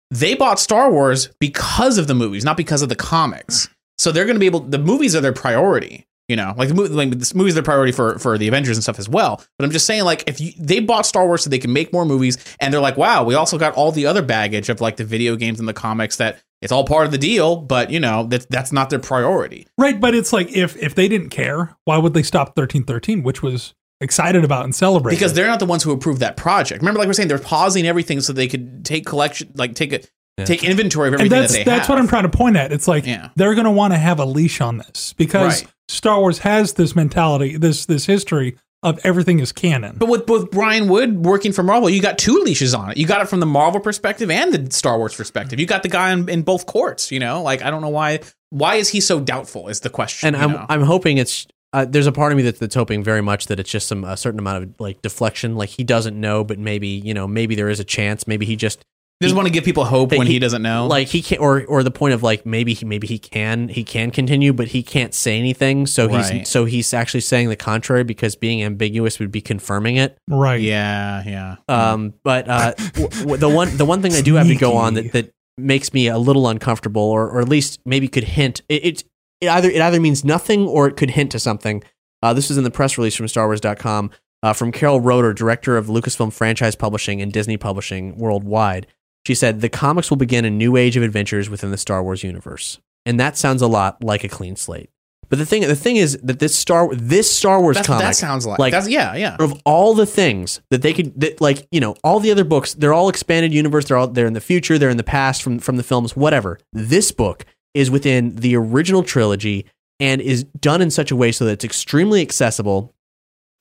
They bought Star Wars because of the movies, not because of the comics. So they're going to be able. The movies are their priority. You know, like the movie, like this movie's their priority for for the Avengers and stuff as well. But I'm just saying, like, if you, they bought Star Wars so they can make more movies, and they're like, wow, we also got all the other baggage of like the video games and the comics that it's all part of the deal, but you know that that's not their priority. Right, but it's like if if they didn't care, why would they stop thirteen thirteen, which was excited about and celebrated? because they're not the ones who approved that project. Remember, like we're saying, they're pausing everything so they could take collection, like take a take inventory of and everything that's that they that's have. what I'm trying to point at. It's like Yeah. they're going to want to have a leash on this because Right. Star Wars has this mentality, this this history of everything is canon. But with with Brian Wood working for Marvel, you got two leashes on it. You got it from the Marvel perspective and the Star Wars perspective. You got the guy in, in both courts. You know, like I don't know why. Why is he so doubtful? Is the question. and I'm know? I'm hoping it's uh, there's a part of me that's, that's hoping very much that it's just some a certain amount of like deflection, like he doesn't know, but maybe you know maybe there is a chance, maybe he just just want to give people hope when he, he- doesn't know. like he can't, or or the point of like maybe he maybe he can he can continue, but he can't say anything, so Right. he's so he's actually saying the contrary because being ambiguous would be confirming it. right. yeah, yeah. Um, but uh, [laughs] w- w- the one the one thing I do have to go on that, that makes me a little uncomfortable, or, or at least maybe could hint it, it it either it either means nothing or it could hint to something. Uh, this is in the press release from StarWars.com uh, from Carol Roeder, director of Lucasfilm Franchise Publishing and Disney Publishing worldwide. She said the comics will begin a new age of adventures within the Star Wars universe, and that sounds a lot like a clean slate. But the thing the thing is that this Star this Star Wars That's what comic that sounds like. like- That's yeah, yeah. of all the things that they could that, like you know all the other books they're all expanded universe they're all they're in the future they're in the past from from the films whatever this book is within the original trilogy and is done in such a way so that it's extremely accessible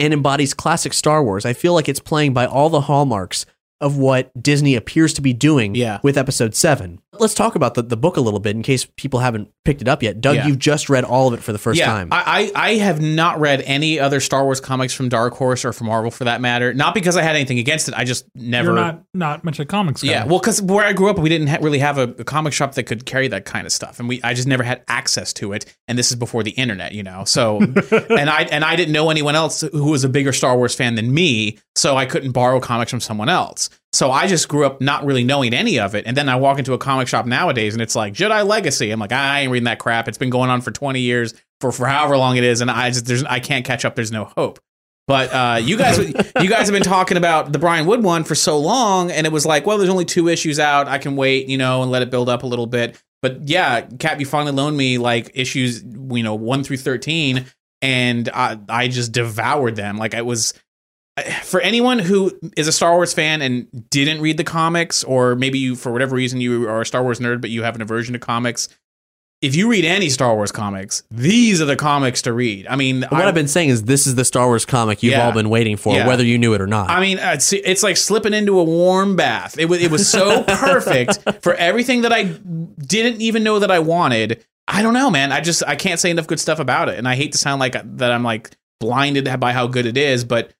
and embodies classic Star Wars I feel like it's playing by all the hallmarks of what Disney appears to be doing Yeah. with episode 7 let's talk about the, the book a little bit in case people haven't picked it up yet Doug Yeah. you've just read all of it for the first yeah, time I, I I have not read any other Star Wars comics from Dark Horse or from Marvel for that matter. Not because I had anything against it. I just never. You're not not much of comics. guy. Yeah, well, because where I grew up, we didn't ha- really have a, a comic shop that could carry that kind of stuff, and we I just never had access to it. And this is before the internet, you know. So, [laughs] and I and I didn't know anyone else who was a bigger Star Wars fan than me, so I couldn't borrow comics from someone else. So I just grew up not really knowing any of it, and then I walk into a comic shop nowadays, and it's like Jedi Legacy. I'm like, I ain't reading that crap. It's been going on for 20 years, for for however long it is, and I just there's I can't catch up. There's no hope. But uh, you guys, you guys have been talking about the Brian Wood one for so long, and it was like, well, there's only two issues out. I can wait, you know, and let it build up a little bit. But yeah, Cap, you finally loaned me like issues, you know, one through thirteen, and I, I just devoured them. Like I was. For anyone who is a Star Wars fan and didn't read the comics, or maybe you, for whatever reason, you are a Star Wars nerd, but you have an aversion to comics, if you read any Star Wars comics, these are the comics to read. I mean, what I- I've been saying is this is the Star Wars comic you've Yeah. all been waiting for, Yeah. whether you knew it or not. I mean, uh, it's, it's like slipping into a warm bath. It was it was so [laughs] perfect for everything that I didn't even know that I wanted. I don't know, man. I just I can't say enough good stuff about it, and I hate to sound like that I'm like blinded by how good it is, but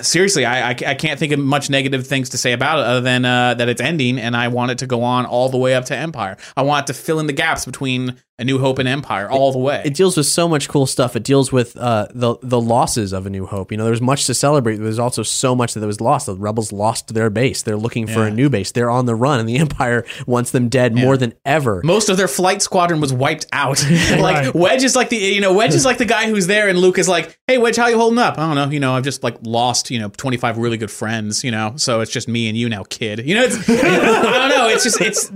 seriously, I I, I can't think of much negative things to say about it other than uh, that it's ending, and I want it to go on all the way up to Empire. I want it to fill in the gaps between A New Hope and Empire all the way. it deals with so much cool stuff. It deals with uh, the the losses of A New Hope. You know, there's much to celebrate. There's also so much that was lost. The rebels lost their base. They're looking for a new base. They're on the run, and the [laughs] Empire wants them dead more than ever. most of their flight squadron was wiped out. [laughs] [laughs] like Right. Wedge is like the you know Wedge is like the guy who's there, and Luke is like, "Hey Wedge, how you holding up?" I don't know. You know, I've just like lost you know twenty five really good friends. You know, so it's just me and you now, kid. You know, it's I don't know. It's just it's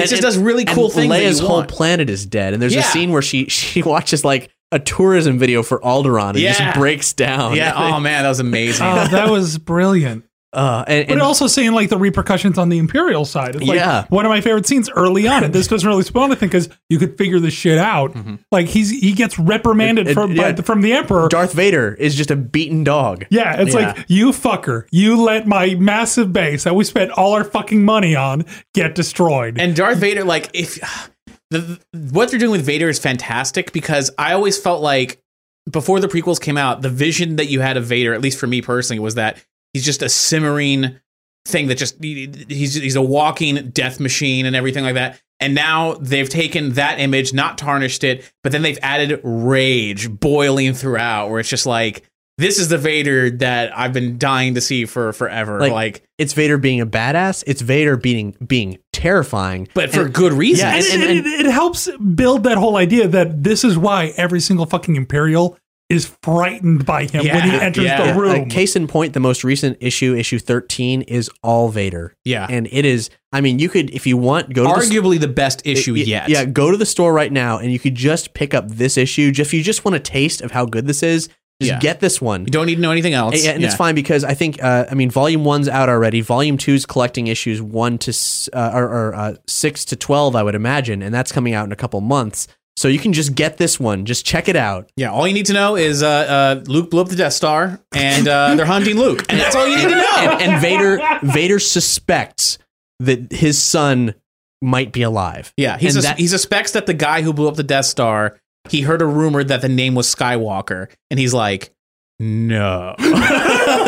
it just does really cool and things. that Leia's whole want. planet is dead, and there's a scene where she [laughs] she watches like a tourism video for Alderaan and Yeah. just breaks down. yeah. [laughs] Oh man, that was amazing. Oh, that was brilliant. Uh, and, But also seeing like the repercussions on the Imperial side. It's like Yeah. one of my favorite scenes early on. And this [laughs] doesn't really spoil anything because you could figure this shit out. Like he's he gets reprimanded It- it- from yeah. by, from the Emperor. Darth Vader is just a beaten dog. yeah, it's Yeah. like you fucker, you let my massive base that we spent all our fucking money on get destroyed. And Darth Vader, like, if [sighs] the, what they're doing with Vader is fantastic because I always felt like before the prequels came out, the vision that you had of Vader, at least for me personally, was that he's just a simmering thing that just he's he's a walking death machine and everything like that. And now they've taken that image, not tarnished it, but then they've added rage boiling throughout, where it's just like this is the Vader that I've been dying to see for forever. Like- Like, It's Vader being a badass. It's Vader being being terrifying. but for And- good reason. Yeah, and, and- it, it, it helps build that whole idea that this is why every single fucking Imperial is frightened by him when he enters yeah. the room. Like, case in point, the most recent issue, issue thirteen, is all Vader, yeah. and it is. I mean, you could, if you want, go to the Arguably the best issue Y- yet. Yeah, go to the store right now, and you could just pick up this issue. Just if you just want a taste of how good this is, just Yeah. get this one. You don't need to know anything else. Yeah, and it's fine because I think uh, I mean volume one's out already. Volume two's collecting issues one to uh, or, or uh, six to twelve, I would imagine, and that's coming out in a couple months. So you can just get this one. Just check it out. Yeah, all you need to know is uh, uh, Luke blew up the Death Star, and uh, they're hunting Luke, and that's all you need to know. And, and Vader Vader suspects that his son might be alive. Yeah, he And sus- that- he suspects that the guy who blew up the Death Star, he heard a rumor that the name was Skywalker, and he's like, "No, [laughs]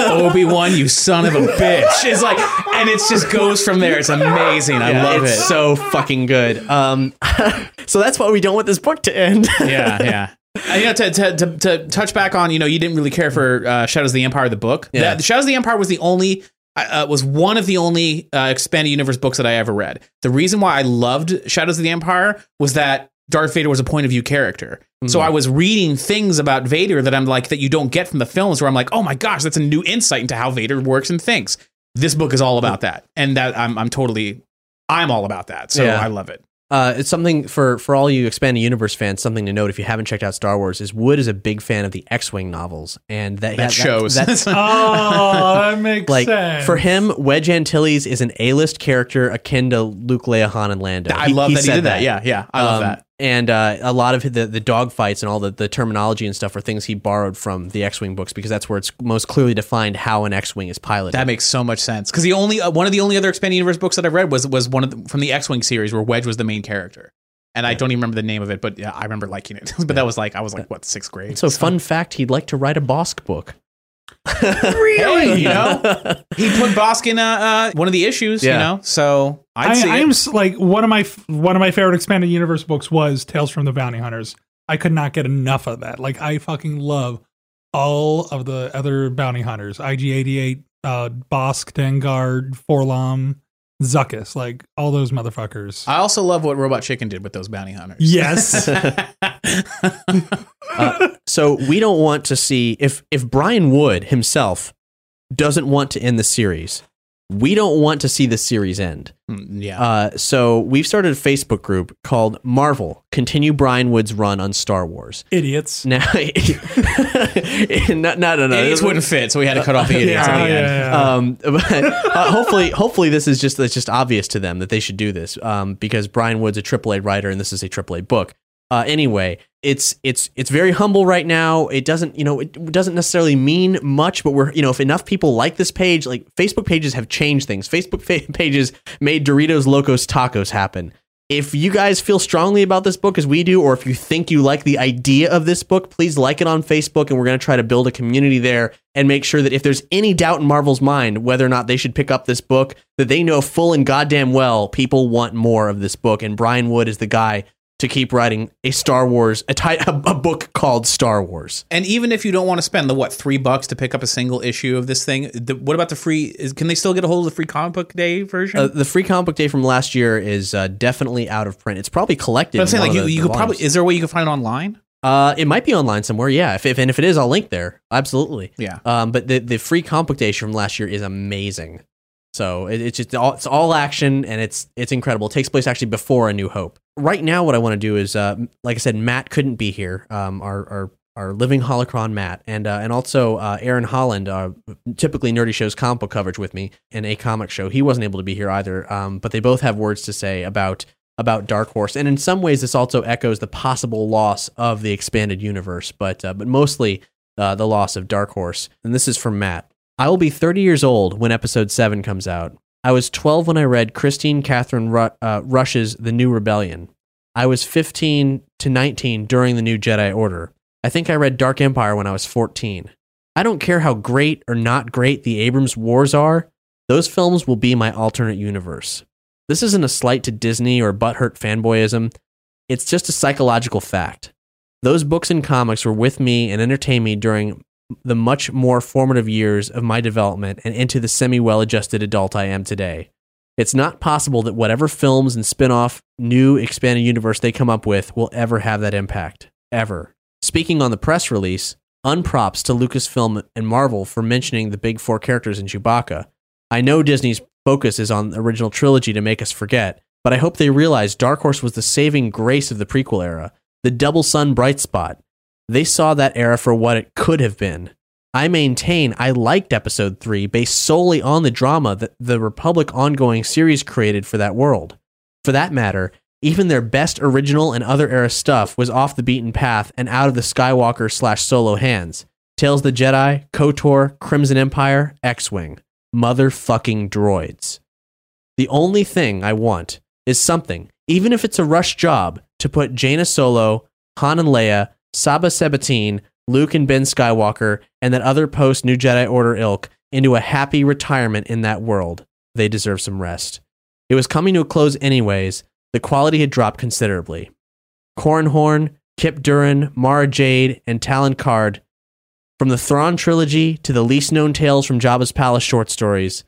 Obi Wan, you son of a bitch!" It's like, and it just goes from there. It's amazing. I Yeah, love it's it. so fucking good. Um, [laughs] so that's why we don't want this book to end. yeah, yeah. [laughs] Uh, you know, to, to, to, to touch back on, you know, you didn't really care for uh, Shadows of the Empire, the book. Yeah. The, Shadows of the Empire was the only, uh, was one of the only uh, expanded universe books that I ever read. The reason why I loved Shadows of the Empire was that Darth Vader was a point of view character. So I was reading things about Vader that I'm like that you don't get from the films. Where I'm like, oh my gosh, that's a new insight into how Vader works and thinks. This book is all about that, and that I'm I'm totally, I'm all about that. So Yeah. I love it. Uh, it's something for for all you expanded universe fans. Something to note if you haven't checked out Star Wars is Wood is a big fan of the X Wing novels, and that That shows. that's [laughs] [laughs] oh, that makes like sense. for him, Wedge Antilles is an A list character akin to Luke, Leia, Han, and Lando. I love that he did that. Yeah, yeah, I love Um, that. And uh, a lot of the the dog fights and all the, the terminology and stuff are things he borrowed from the X Wing books because that's where it's most clearly defined how an X Wing is piloted. That makes so much sense because the only uh, one of the only other expanded universe books that I read was was one of the, from the X Wing series where Wedge was the main character, and I don't even remember the name of it, but yeah, I remember liking it. [laughs] but that was like I was like what sixth grade. so, fun fact: he'd like to write a Bossk book. Really, you know, [laughs] he put Bossk in uh, uh, one of the issues, you know. So I'd I, see I'm it. s- like one of my one of my favorite expanded universe books was Tales from the Bounty Hunters. I could not get enough of that. Like I fucking love all of the other bounty hunters. IG88, uh, Bossk, Dengar, 4-LOM, Zuckuss, like all those motherfuckers. I also love what Robot Chicken did with those bounty hunters. yes. [laughs] Uh, so we don't want to see if if Brian Wood himself doesn't want to end the series. We don't want to see the series end. Mm, yeah. Uh, so we've started a Facebook group called Marvel Continue Brian Wood's Run on Star Wars. Idiots. [laughs] Now, [laughs] no, no, no, no. idiots wouldn't fit, so we had to cut off the [laughs] idiots Yeah, at the yeah, end. yeah. Um, but, uh, hopefully, hopefully this is just it's just obvious to them that they should do this um, because Brian Wood's a AAA writer and this is a AAA book. Uh, anyway, it's it's it's very humble right now. It doesn't you know it doesn't necessarily mean much, but we're you know if enough people like this page, like Facebook pages have changed things. Facebook fa- [laughs] pages made Doritos Locos Tacos happen. If you guys feel strongly about this book as we do, or if you think you like the idea of this book, please like it on Facebook, and we're going to try to build a community there and make sure that if there's any doubt in Marvel's mind whether or not they should pick up this book, that they know full and goddamn well people want more of this book, and Brian Wood is the guy to keep writing a Star Wars, a, ti- a, a book called Star Wars. And even if you don't want to spend the what three bucks to pick up a single issue of this thing, the, what about the free? Is, can they still get a hold of the free comic book day version? Uh, the free comic book day from last year is uh, definitely out of print. It's probably collected. but I'm saying like you, the- you the could probably. Is there a way you can find it online? Uh, it might be online somewhere. Yeah, if, if and if it is, I'll link there. Absolutely. Yeah. Um, but the the free comic book day from last year is amazing. So it, it's just all it's all action and it's it's incredible. It takes place actually before A New Hope. Right now, what I want to do is, uh, like I said, Matt couldn't be here. Um, our our our living holocron Matt and uh, and also uh, Aaron Holland, uh, typically nerdy shows comic book coverage with me in a comic show. He wasn't able to be here either. Um, but they both have words to say about about Dark Horse, and in some ways, this also echoes the possible loss of the expanded universe, but uh, but mostly uh, the loss of Dark Horse. And this is from Matt. I will be 30 years old when episode 7 comes out. I was 12 when I read Kristine Kathryn Ru- uh, Rusch's The New Rebellion. I was 15 to 19 during the New Jedi Order. I think I read Dark Empire when I was 14. I don't care how great or not great the Abrams Wars are, those films will be my alternate universe. This isn't a slight to Disney or butthurt fanboyism. It's just a psychological fact. Those books and comics were with me and entertained me during the much more formative years of my development and into the semi well adjusted adult I am today. It's not possible that whatever films and spin off new expanded universe they come up with will ever have that impact. Ever. Speaking on the press release, unprops to Lucasfilm and Marvel for mentioning the big four characters in Chewbacca. I know Disney's focus is on the original trilogy to make us forget, but I hope they realize Dark Horse was the saving grace of the prequel era, the double sun bright spot. They saw that era for what it could have been. I maintain I liked episode 3 based solely on the drama that the Republic ongoing series created for that world. For that matter, even their best original and other era stuff was off the beaten path and out of the Skywalker slash solo hands. Tales of the Jedi, KOTOR, Crimson Empire, X Wing. Motherfucking droids. The only thing I want is something, even if it's a rush job, to put Jaina Solo, Han and Leia, Saba Sebatyne, Luke and Ben Skywalker, and that other post New Jedi Order ilk into a happy retirement in that world. They deserve some rest. It was coming to a close anyways. The quality had dropped considerably. Cornhorn, Kyp Durron, Mara Jade, and Talon Karrde, from the Thrawn trilogy to the least known tales from Jabba's palace short stories,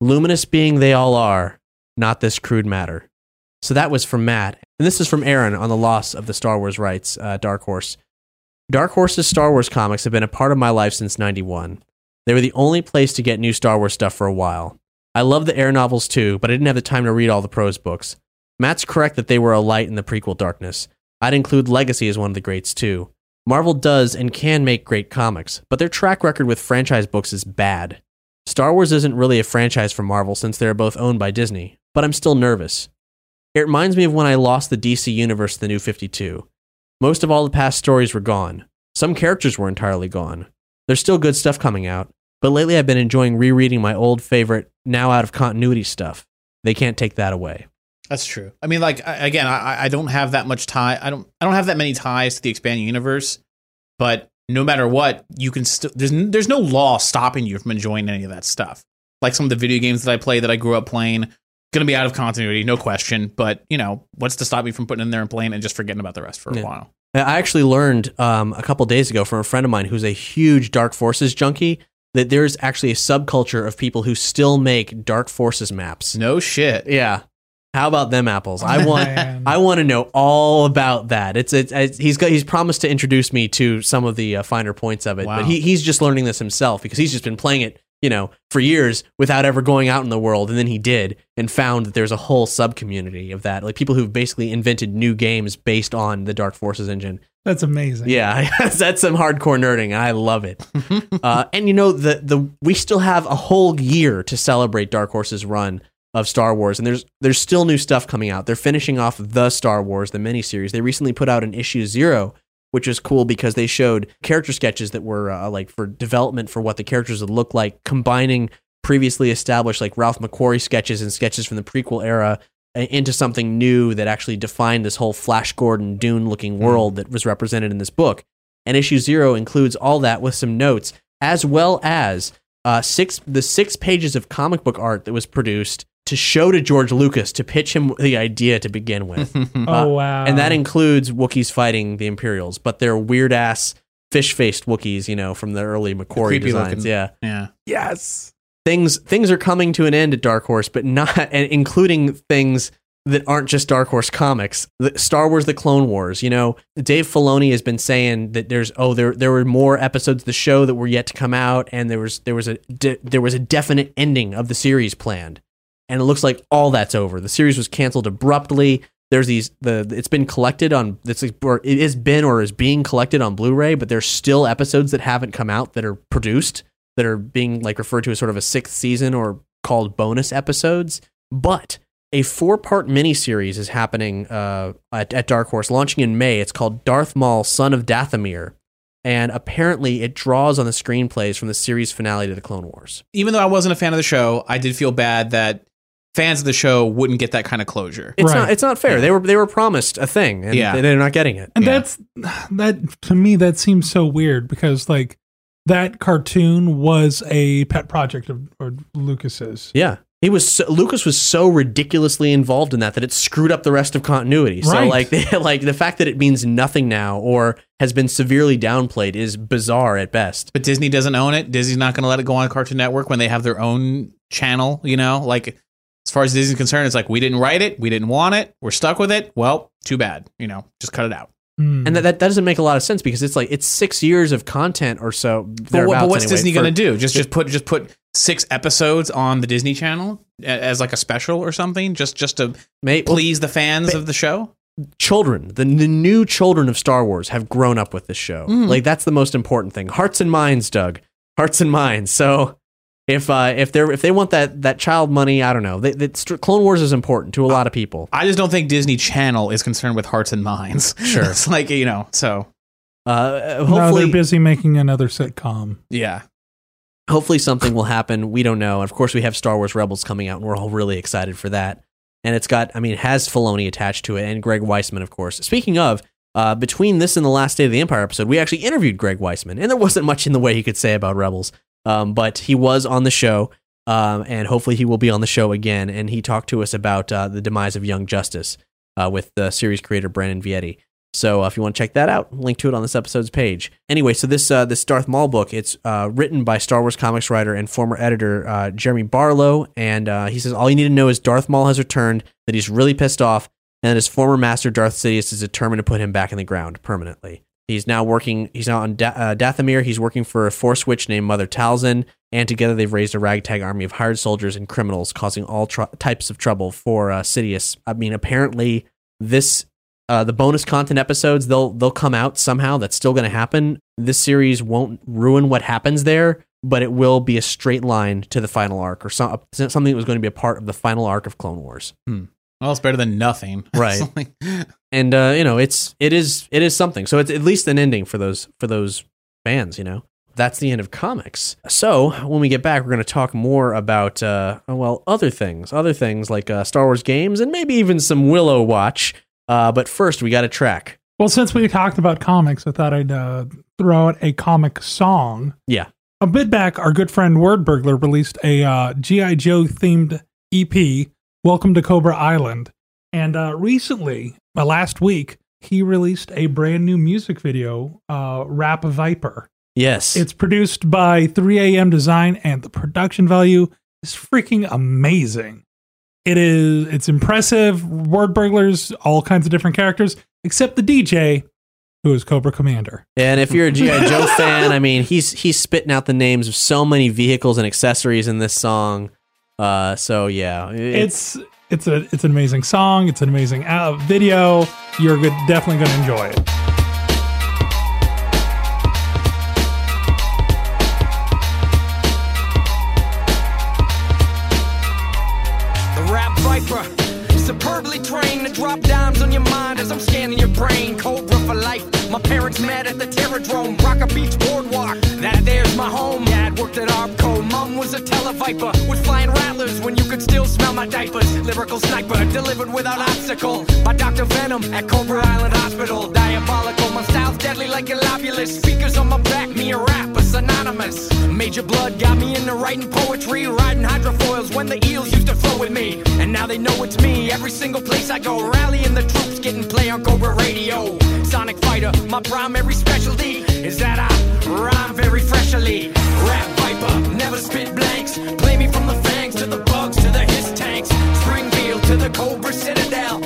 luminous being they all are, not this crude matter. So that was from Matt, and this is from Aaron on the loss of the Star Wars rights, uh, Dark Horse. Dark Horse's Star Wars comics have been a part of my life since 91. They were the only place to get new Star Wars stuff for a while. I love the air novels too, but I didn't have the time to read all the prose books. Matt's correct that they were a light in the prequel darkness. I'd include Legacy as one of the greats too. Marvel does and can make great comics, but their track record with franchise books is bad. Star Wars isn't really a franchise for Marvel since they are both owned by Disney, but I'm still nervous. It reminds me of when I lost the DC Universe to the New 52. Most of all the past stories were gone. Some characters were entirely gone. There's still good stuff coming out, but lately I've been enjoying rereading my old favorite, now out of continuity stuff. They can't take that away. That's true. I mean, like I- again, I, I don't have that much tie. I don't. I don't have that many ties to the expanding universe. But no matter what, you can still. There's n- there's no law stopping you from enjoying any of that stuff. Like some of the video games that I play that I grew up playing, gonna be out of continuity, no question. But you know, what's to stop me from putting it in there and playing and just forgetting about the rest for a Yeah. while? I actually learned um, a couple days ago from a friend of mine who's a huge Dark Forces junkie that there's actually a subculture of people who still make Dark Forces maps. No shit. Yeah. How about them apples? I [laughs] want I want to know all about that. It's, it's, it's he's got he's promised to introduce me to some of the uh, finer points of it, Wow. but he he's just learning this himself because he's just been playing it, you know, for years without ever going out in the world, and then he did and found that there's a whole sub community of that, like people who've basically invented new games based on the Dark Forces engine. That's amazing. Yeah, [laughs] that's some hardcore nerding. I love it. [laughs] uh, and you know, the the we still have a whole year to celebrate Dark Horse's run of Star Wars, and there's there's still new stuff coming out. They're finishing off the Star Wars, the miniseries. They recently put out an issue zero, which is cool because they showed character sketches that were uh, like for development for what the characters would look like, combining previously established like Ralph McQuarrie sketches and sketches from the prequel era uh, into something new that actually defined this whole Flash Gordon Dune looking world that was represented in this book. And issue zero includes all that with some notes, as well as uh, six the six pages of comic book art that was produced to show to George Lucas to pitch him the idea to begin with. [laughs] Oh uh, wow. And that includes Wookiees fighting the Imperials, but they're weird ass fish faced Wookiees, you know, from the early McQuarrie creepy designs. looking. Yeah Yeah. yes. things things are coming to an end at Dark Horse, but not [laughs] and including things that aren't just Dark Horse comics. The Star Wars: The Clone Wars. You know, Dave Filoni has been saying that there's oh there there were more episodes of the show that were yet to come out, and there was there was a de- there was a definite ending of the series planned, and it looks like all that's over. The series was canceled abruptly. There's these the it's been collected on it's or been or is being collected on Blu-ray, but there's still episodes that haven't come out that are produced that are being like referred to as sort of a sixth season or called bonus episodes. But a four part miniseries is happening uh, at, at Dark Horse, launching in May. It's called Darth Maul, Son of Dathomir. And apparently, it draws on the screenplays from the series finale to the Clone Wars. Even though I wasn't a fan of the show, I did feel bad that fans of the show wouldn't get that kind of closure. It's Right. not. It's not fair. They were they were promised a thing, and Yeah. they- they're not getting it. And Yeah. that's that to me that seems so weird because like that cartoon was a pet project of or Lucas's. Yeah, He was so, Lucas was so ridiculously involved in that that it screwed up the rest of continuity. So Right. like [laughs] like the fact that it means nothing now or has been severely downplayed is bizarre at best. But Disney doesn't own it. Disney's not going to let it go on Cartoon Network when they have their own channel. You know, like as far as Disney's concerned, it's like we didn't write it, we didn't want it, we're stuck with it. Well, too bad. You know, just cut it out. Hmm. And that, that doesn't make a lot of sense because it's like it's six years of content or so. But, what, but what's anyway, Disney for- going to do? Just just put just put six episodes on the Disney Channel as like a special or something, just just to May, well, please the fans of the show. children, the, the new children of Star Wars have grown up with this show. Mm. Like that's the most important thing. Hearts and minds, Doug. Hearts and minds. So if uh, if they're if they want that that child money, I don't know. They, they, St- Clone Wars is important to a lot of people. I just don't think Disney Channel is concerned with hearts and minds. [laughs] Sure. it's like you know. So Uh, no, hopefully, they're busy making another sitcom. yeah, hopefully something will happen. We don't know. Of course, we have Star Wars Rebels coming out, and we're all really excited for that. And it's got, I mean, it has Filoni attached to it, and Greg Weisman, of course. Speaking of, uh, between this and the Last Day of the Empire episode, we actually interviewed Greg Weisman, and there wasn't much in the way he could say about Rebels, um, but he was on the show, um, and hopefully he will be on the show again. And he talked to us about uh, the demise of Young Justice uh, with the series creator Brandon Vietti. So uh, if you want to check that out, link to it on this episode's page. Anyway, so this uh, this Darth Maul book, it's uh, written by Star Wars comics writer and former editor uh, Jeremy Barlow, and uh, he says all you need to know is Darth Maul has returned, that he's really pissed off, and that his former master Darth Sidious is determined to put him back in the ground permanently. He's now working. He's now on da- uh, Dathomir. He's working for a Force witch named Mother Talzin, and together they've raised a ragtag army of hired soldiers and criminals, causing all tr- types of trouble for uh, Sidious. I mean, apparently this uh, the bonus content episodes they'll they'll come out somehow. That's still going to happen. This series won't ruin what happens there, but it will be a straight line to the final arc or some, something that was going to be a part of the final arc of Clone Wars. Well, it's better than nothing. [laughs] Right. Like- And uh, you know, it's it is it is something. So it's at least an ending for those for those fans. You know, that's the end of comics. So when we get back, we're going to talk more about uh, well other things, other things like uh, Star Wars games and maybe even some Willow Watch. Uh, but first, we got a track. Well, since we talked about comics, I thought I'd uh, throw out a comic song. Yeah. A bit back, our good friend Word Burglar released a uh, G.I. Joe themed EP, Welcome to Cobra Island. And uh, recently, uh, last week, he released a brand new music video, uh, Rap Viper. Yes, It's produced by 3AM Design, and the production value is freaking amazing. It is it's impressive. Word burglars, all kinds of different characters, except the DJ, who is Cobra Commander. And if you're a GI Joe [laughs] fan, I mean, he's he's spitting out the names of so many vehicles and accessories in this song. Uh, so yeah, It's it's a it's an amazing song. It's an amazing uh, video. You're good, definitely going to enjoy it. The rap viper, superbly trained to drop dimes on your mind as I'm scanning your brain. Cobra for life. My parents met at the Terrordrome, Rocker Beach Boardwalk. That there's my home. Dad worked at Arco. Mom was a televiper with flying rattlers when you could still smell my diapers. Lyrical sniper delivered without obstacle by Dr. Venom at Cobra Island Hospital. Diabolical, my style's deadly like a lobulus. Speakers on my back, me a rapper, synonymous. Major Bludd got me into writing poetry, riding hydrofoils when the eels used to flow with me. And now they know it's me. Every single place I go, rallying the troops, getting play on Cobra Radio. Sonic Fighter, my primary specialty is that I rhyme very freshly. Rap Viper, never spit blanks. Play me from the fangs to the bugs to the hiss tanks. Springfield to the Cobra Citadel.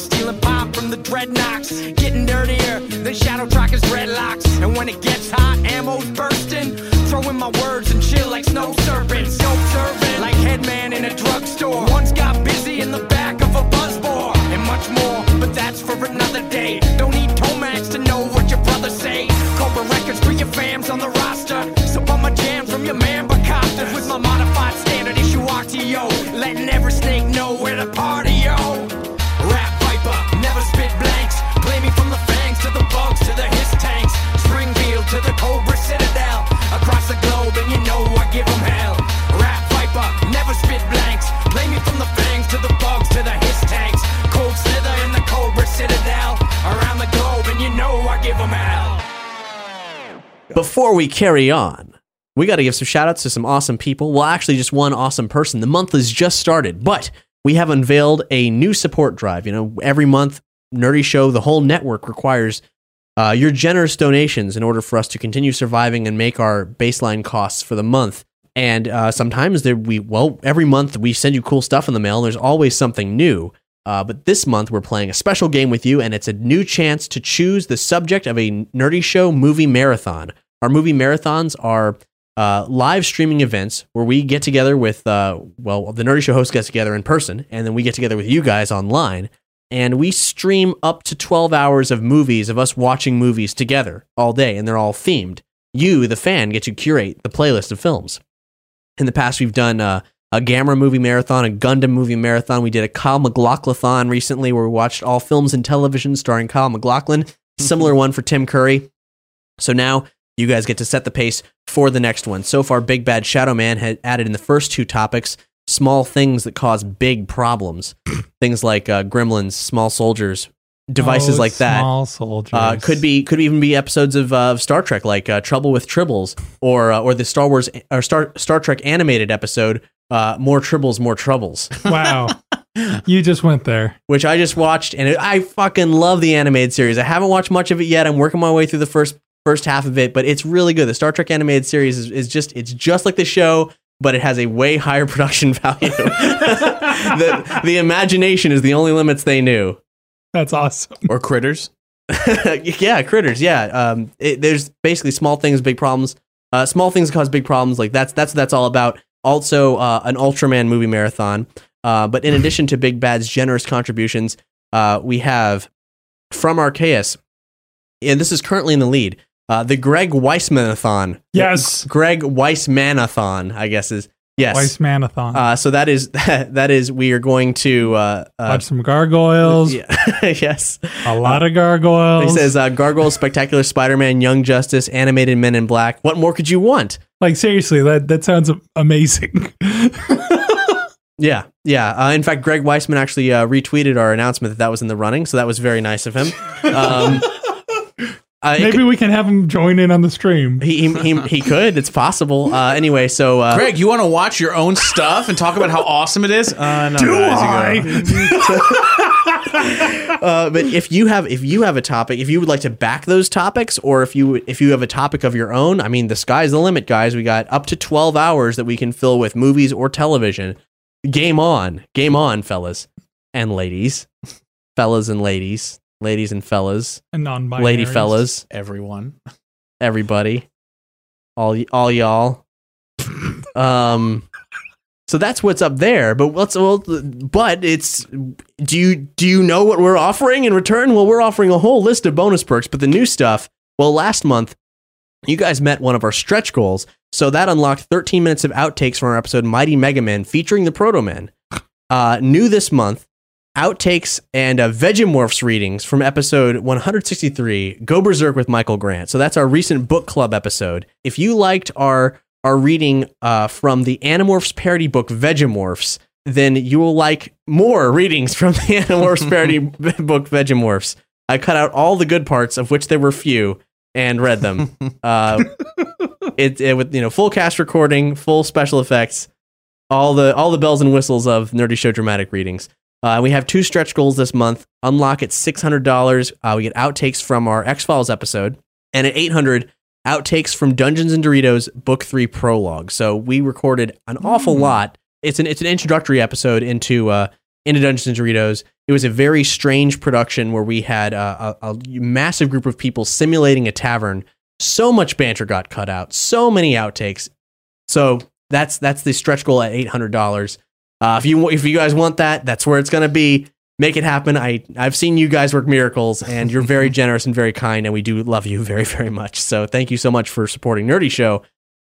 Stealing pop from the dreadnoughts, getting dirtier than Shadow Tracker's dreadlocks. And when it gets hot, ammo's bursting. Throw throw my words and chill like snow serpents. Dope servant, like headman in a drugstore. Once got busy in the back of a buzzball, and much more, but that's for another day. Don't need Tomax to know what your brothers say. Cobra Records for your fams on the roster. So bump my jams from your man Bacopta with my modified standard issue RTO. Letting every snake know where to party, yo. To the Cobra Citadel. Across the globe, and you know I give 'em hell. Rap Viper, never spit blanks. Play me from the fangs to the bugs to the hiss tanks. Cold Slither in the Cobra Citadel. Around the globe, and you know I give 'em hell. Before we carry on, we got to give some shout outs to some awesome people. Well, actually, just one awesome person. The month has just started, but we have unveiled a new support drive. You know, every month, Nerdy Show, the whole network requires uh, your generous donations in order for us to continue surviving and make our baseline costs for the month. And uh, sometimes there we well every month we send you cool stuff in the mail. And there's always something new. Uh, but this month we're playing a special game with you, and it's a new chance to choose the subject of a Nerdy Show movie marathon. Our movie marathons are uh, live streaming events where we get together with, uh, well, the Nerdy Show host gets together in person, and then we get together with you guys online, and we stream up to 12 hours of movies of us watching movies together all day, and they're all themed. You, the fan, get to curate the playlist of films. In the past, we've done uh, a Gamera movie marathon, a Gundam movie marathon. We did a Kyle MacLachlan recently where we watched all films and television starring Kyle MacLachlan. Similar one for Tim Curry. So now you guys get to set the pace for the next one. So far, Big Bad Shadow Man had added in the first two topics small things that cause big problems. [clears throat] things like uh, gremlins, small soldiers, devices Oh, like that. Small soldiers. Uh, could be could even be episodes of, uh, of Star Trek, like uh, Trouble with Tribbles, or uh, or the Star Wars or Star Star Trek animated episode, uh, More Tribbles, More Troubles, [laughs] Wow. you just went there. which I just watched, and it, I fucking love the animated series. I haven't watched much of it yet. I'm working my way through the first first half of it, but it's really good. The Star Trek animated series is, is just it's just like the show. But it has a way higher [laughs] production value. [laughs] the, the imagination is the only limits they knew. That's awesome. Or critters. [laughs] yeah, critters. Yeah, um, it, there's basically small things, big problems. Uh, small things cause big problems. Like that's that's what that's all about. Also, uh, an Ultraman movie marathon. Uh, but in addition to Big Bad's generous contributions, uh, we have from Arceus, and this is currently in the lead. Uh, the Greg Weissmanathon. Yes. Greg Weissmanathon. I guess is yes. Weiss Manathon. uh, so that is [laughs] that is we are going to uh, uh, Watch some gargoyles. yeah, [laughs] yes. A lot of gargoyles. He says, uh, Gargoyle, Spectacular Spider Man, Young Justice, Animated Men in Black. What more could you want? like seriously, that that sounds amazing. [laughs] Yeah, yeah. Uh, in fact, Greg Weisman actually uh, retweeted our announcement that that was in the running, so that was very nice of him. Um, uh, Maybe could- we can have him join in on the stream. he, he, he, he could. It's possible. Uh, anyway, so uh, Greg, you want to watch your own stuff and talk about how awesome it is? Uh, no, Do guys, you. I? [laughs] uh, but if you have if you have a topic, if you would like to back those topics, or if you if you have a topic of your own, I mean, the sky's the limit, guys. We got up to twelve hours that we can fill with movies or television. Game on, game on, fellas and ladies, fellas and ladies, ladies and fellas, And non-binary. lady fellas, Everyone. everybody, all y- all y'all. um, so that's what's up there. But what's well, but it's do you do you know what we're offering in return? Well, we're offering a whole list of bonus perks, but the new stuff. Well, last month you guys met one of our stretch goals, so that unlocked 13 minutes of outtakes from our episode Mighty Mega Man featuring the Proto Man. Uh, new this month, outtakes and uh, Vegemorphs readings from episode 163, Go Berserk with Michael Grant. So that's our recent book club episode. If you liked our our reading uh, from the Animorphs parody book Vegemorphs, then you will like more readings from the [laughs] Animorphs parody [laughs] book Vegemorphs. I cut out all the good parts, of which there were few, and read them. [laughs] uh, it, it with you know full cast recording, full special effects, all the all the bells and whistles of Nerdy Show dramatic readings. Uh, we have two stretch goals this month. Unlock at six hundred dollars. Uh, we get outtakes from our X Files episode, and at eight hundred, outtakes from Dungeons and Doritos Book Three prologue. So we recorded an awful lot. It's an it's an introductory episode into uh, into Dungeons and Doritos. It was a very strange production where we had uh, a, a massive group of people simulating a tavern So much banter got cut out. So many outtakes. So that's that's the stretch goal at eight hundred dollars. Uh, if you if you guys want that, that's where it's gonna be. Make it happen. I I've seen you guys work miracles, and you're very [laughs] generous and very kind, and we do love you very very much. So thank you so much for supporting Nerdy Show.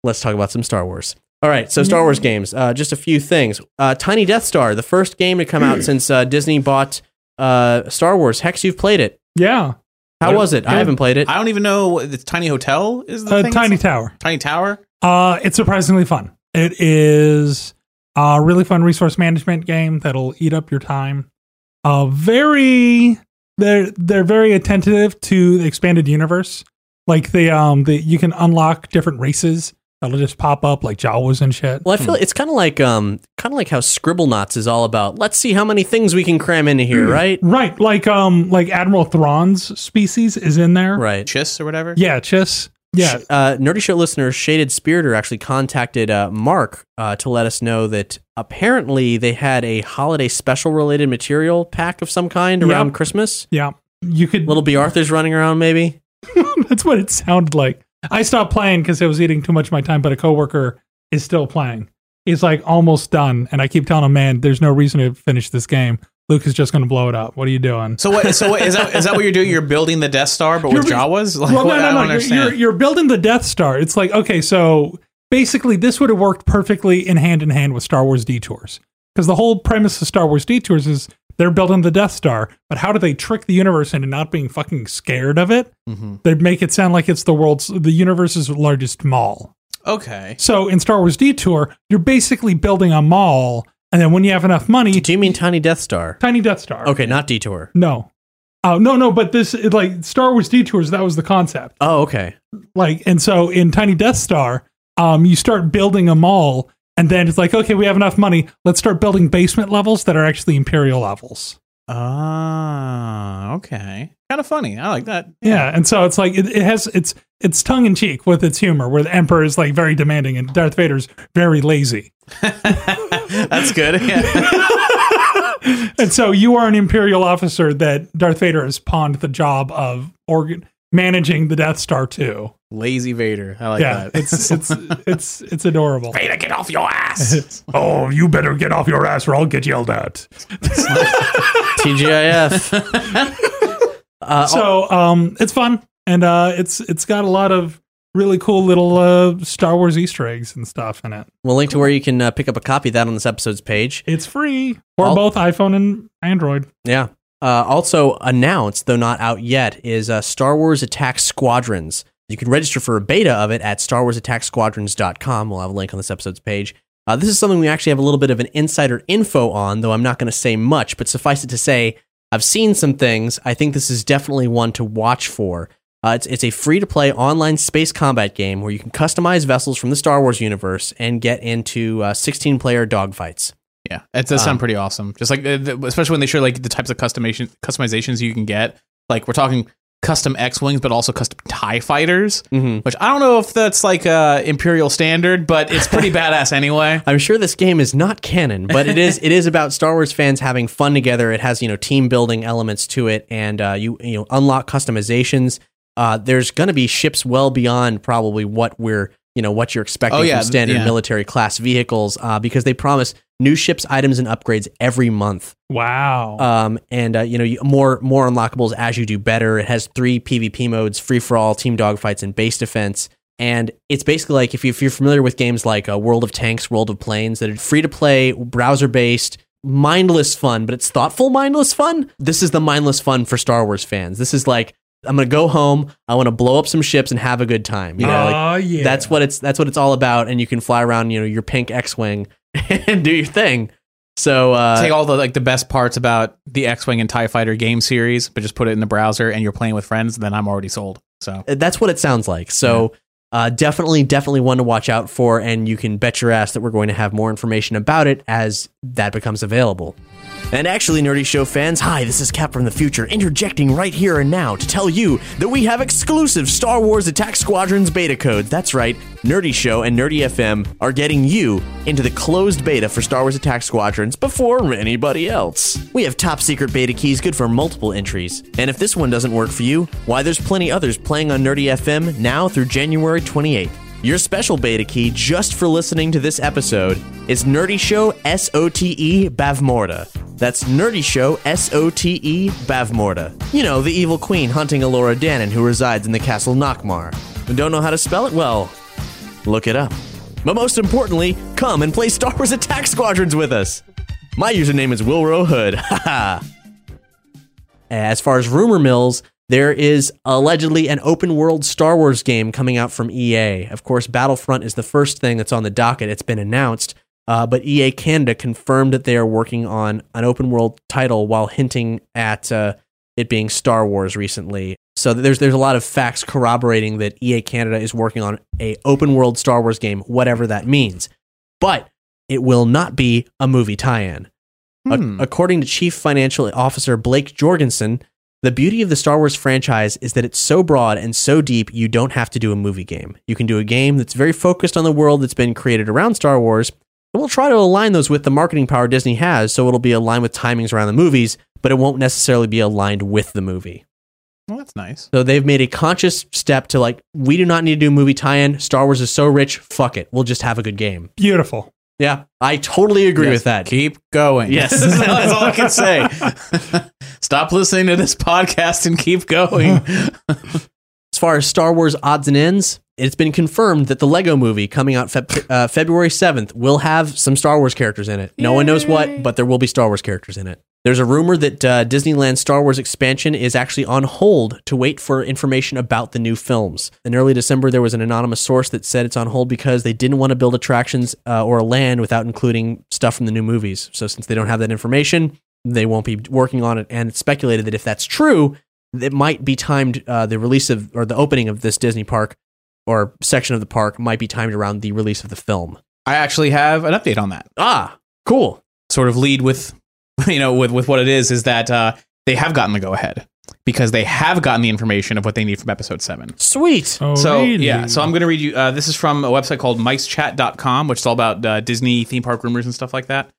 Let's talk about some Star Wars. All right, so Star Wars games. Uh, just a few things. Uh, Tiny Death Star, the first game to come out [clears throat] since uh, Disney bought uh, Star Wars. Hex, you've played it. Yeah. How was it? I haven't played it. I don't even know what the tiny hotel is. The Uh, thing Tiny Tower. tiny tower. Uh, it's surprisingly fun. It is a really fun resource management game that'll eat up your time. Uh, very they're they're very attentive to the expanded universe. Like the um the you can unlock different races that'll just pop up like Jawas and shit. well, I feel it's kind of like um, kind of like how Scribblenauts is all about. Let's see how many things we can cram into here, right? Right, like um like Admiral Thrawn's species is in there. Right. Chiss or whatever. Yeah, Chiss. Yeah. Uh, Nerdy Show listener Shaded Spiritor actually contacted uh, Mark uh, to let us know that apparently they had a holiday special related material pack of some kind Yep. around Christmas. Yeah. You could Little Bea Arthur's running around, maybe. [laughs] That's what it sounded like. I stopped playing because I was eating too much of my time, but a coworker is still playing. He's like almost done, and I keep telling him, "Man, there's no reason to finish this game. Luke is just going to blow it up. What are you doing?" So what? So what, is that? Is that what you're doing? You're building the Death Star, but with You're- Jawas? Like, well, what? no, I no, don't no. You're, you're, you're building the Death Star. It's like okay, so basically, this would have worked perfectly in hand in hand with Star Wars Detours because the whole premise of Star Wars Detours is they're building the Death Star, but how do they trick the universe into not being fucking scared of it? Mhm. They make it sound like it's the world's the universe's largest mall. Okay. So in Star Wars Detour, you're basically building a mall, and then when you have enough money, Do you mean Tiny Death Star? tiny Death Star. Okay, not Detour. No. Oh no, no, but this it, like Star Wars Detours. That was the concept. Oh, okay. Like, and so in Tiny Death Star, um, you start building a mall, and then it's like, okay, we have enough money. Let's start building basement levels that are actually Imperial levels. Ah, okay. Kind of funny. I like that. Yeah, and so it's like it, it has it's it's tongue in cheek with its humor, where the Emperor is like very demanding and Darth Vader's very lazy. [laughs] That's good. Yeah. [laughs] and so you are an imperial officer that Darth Vader has pawned the job of organ managing the Death Star too. Lazy Vader. I like yeah, that. it's [laughs] it's it's it's adorable. Vader, get off your ass. [laughs] Oh, you better get off your ass or I'll get yelled at. [laughs] TGIF. uh, So um, it's fun and uh, it's it's got a lot of really cool little uh, Star Wars Easter eggs and stuff in it. we'll link to where you can uh, pick up a copy of that on this episode's page. It's free for I'll- both iPhone and Android. Yeah. Uh, also announced, though not out yet, is uh, Star Wars Attack Squadrons. You can register for a beta of it at StarWarsAttackSquadrons.com. We'll have a link on this episode's page. Uh, this is something we actually have a little bit of an insider info on, though I'm not going to say much, but suffice it to say, I've seen some things. I think this is definitely one to watch for. Uh, it's, it's a free to play online space combat game where you can customize vessels from the Star Wars universe and get into 16 player dogfights. Yeah, it does Um, sound pretty awesome. Just like, especially when they show like the types of customization customizations you can get. Like we're talking custom X wings, but also custom Tie fighters. Mm-hmm. Which I don't know if that's like uh, Imperial standard, but it's pretty [laughs] badass anyway. I'm sure this game is not canon, but it is it is about Star Wars fans having fun together. It has you know team building elements to it, and uh, you you know unlock customizations. Uh, there's going to be ships well beyond probably what we're you know what you're expecting Oh, yeah, from standard yeah. military class vehicles uh, because they promise new ships, items, and upgrades every month. Wow. Um, and uh, you know you, more more unlockables as you do better. It has three PvP modes: free for all, team dogfights, and base defense. And it's basically like if, you, if you're familiar with games like uh, World of Tanks, World of Planes, that are free to play, browser based, mindless fun, but it's thoughtful mindless fun. This is the mindless fun for Star Wars fans. This is like I'm gonna go home, I want to blow up some ships and have a good time. You know, like oh yeah. that's what it's that's what it's all about. And you can fly around, you know, your pink X-wing [laughs] and do your thing. So uh, Take all the like the best parts about the X-wing and Tie Fighter game series, but just put it in the browser and you're playing with friends. Then I'm already sold. So that's what it sounds like. So uh, definitely, definitely one to watch out for, and you can bet your ass that we're going to have more information about it as that becomes available. And actually, Nerdy Show fans, hi, this is Cap from the future, interjecting right here and now to tell you that we have exclusive Star Wars Attack Squadrons beta codes. That's right, Nerdy Show and Nerdy FM are getting you into the closed beta for Star Wars Attack Squadrons before anybody else. We have top secret beta keys good for multiple entries. And if this one doesn't work for you, why, there's plenty others playing on Nerdy FM now through January 28th. Your special beta key just for listening to this episode is Nerdy Show S O T E Bavmorda. That's Nerdy Show S O T E Bavmorda. You know, the evil queen hunting Elora Danan who resides in the castle Nockmaar. Don't know how to spell it? Well, look it up. But most importantly, come and play Star Wars Attack Squadrons with us. My username is Wilro Hood. [laughs] Haha. As far as rumor mills, there is allegedly an open world Star Wars game coming out from EA. Of course, Battlefront is the first thing that's on the docket. It's been announced, uh, but EA Canada confirmed that they are working on an open world title while hinting at uh, it being Star Wars recently. So there's there's a lot of facts corroborating that EA Canada is working on a open world Star Wars game, whatever that means. But it will not be a movie tie-in. A- Hmm. according to Chief Financial Officer Blake Jorgensen, the beauty of the Star Wars franchise is that it's so broad and so deep, you don't have to do a movie game. You can do a game that's very focused on the world that's been created around Star Wars, and we'll try to align those with the marketing power Disney has, so it'll be aligned with timings around the movies, but it won't necessarily be aligned with the movie. Well, that's nice. So they've made a conscious step to like, we do not need to do a movie tie-in. Star Wars is so rich, fuck it. We'll just have a good game. Beautiful. Yeah, I totally agree Yes, with that. Keep going. Yes. [laughs] that's all I can say. [laughs] Stop listening to this podcast and keep going. [laughs] As far as Star Wars odds and ends, it's been confirmed that the Lego movie coming out Feb- uh, February 7th will have some Star Wars characters in it. No one knows what, but there will be Star Wars characters in it. There's a rumor that uh, Disneyland's Star Wars expansion is actually on hold to wait for information about the new films. In early December, there was an anonymous source that said it's on hold because they didn't want to build attractions uh, or a land without including stuff from the new movies. So, since they don't have that information, they won't be working on it. And it's speculated that if that's true, it might be timed uh, the release of or the opening of this Disney park or section of the park might be timed around the release of the film. I actually have an update on that. Ah, cool. Sort of lead with, [laughs] you know, with with what it is is that uh, they have gotten the go ahead because they have gotten the information of what they need from episode seven. Sweet. Oh, So really? yeah, so I'm going to read you. Uh, this is from a website called MiceChat.com, which is all about uh, Disney theme park rumors and stuff like that.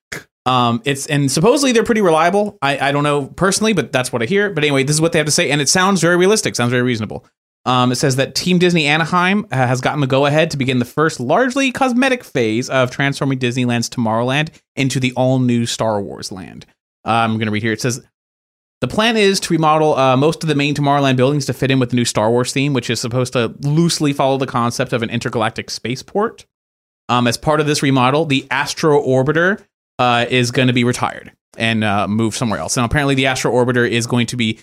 Um, it's and supposedly they're pretty reliable. I, I don't know personally, but that's what I hear. But anyway, this is what they have to say, and it sounds very realistic. Sounds very reasonable. Um, it says that Team Disney Anaheim uh, has gotten the go ahead to begin the first largely cosmetic phase of transforming Disneyland's Tomorrowland into the all new Star Wars land. Uh, I'm going to read here. It says the plan is to remodel uh, most of the main Tomorrowland buildings to fit in with the new Star Wars theme, which is supposed to loosely follow the concept of an intergalactic spaceport. Um, as part of this remodel, the Astro Orbiter uh, is going to be retired and uh, moved somewhere else. And apparently, the Astro Orbiter is going to be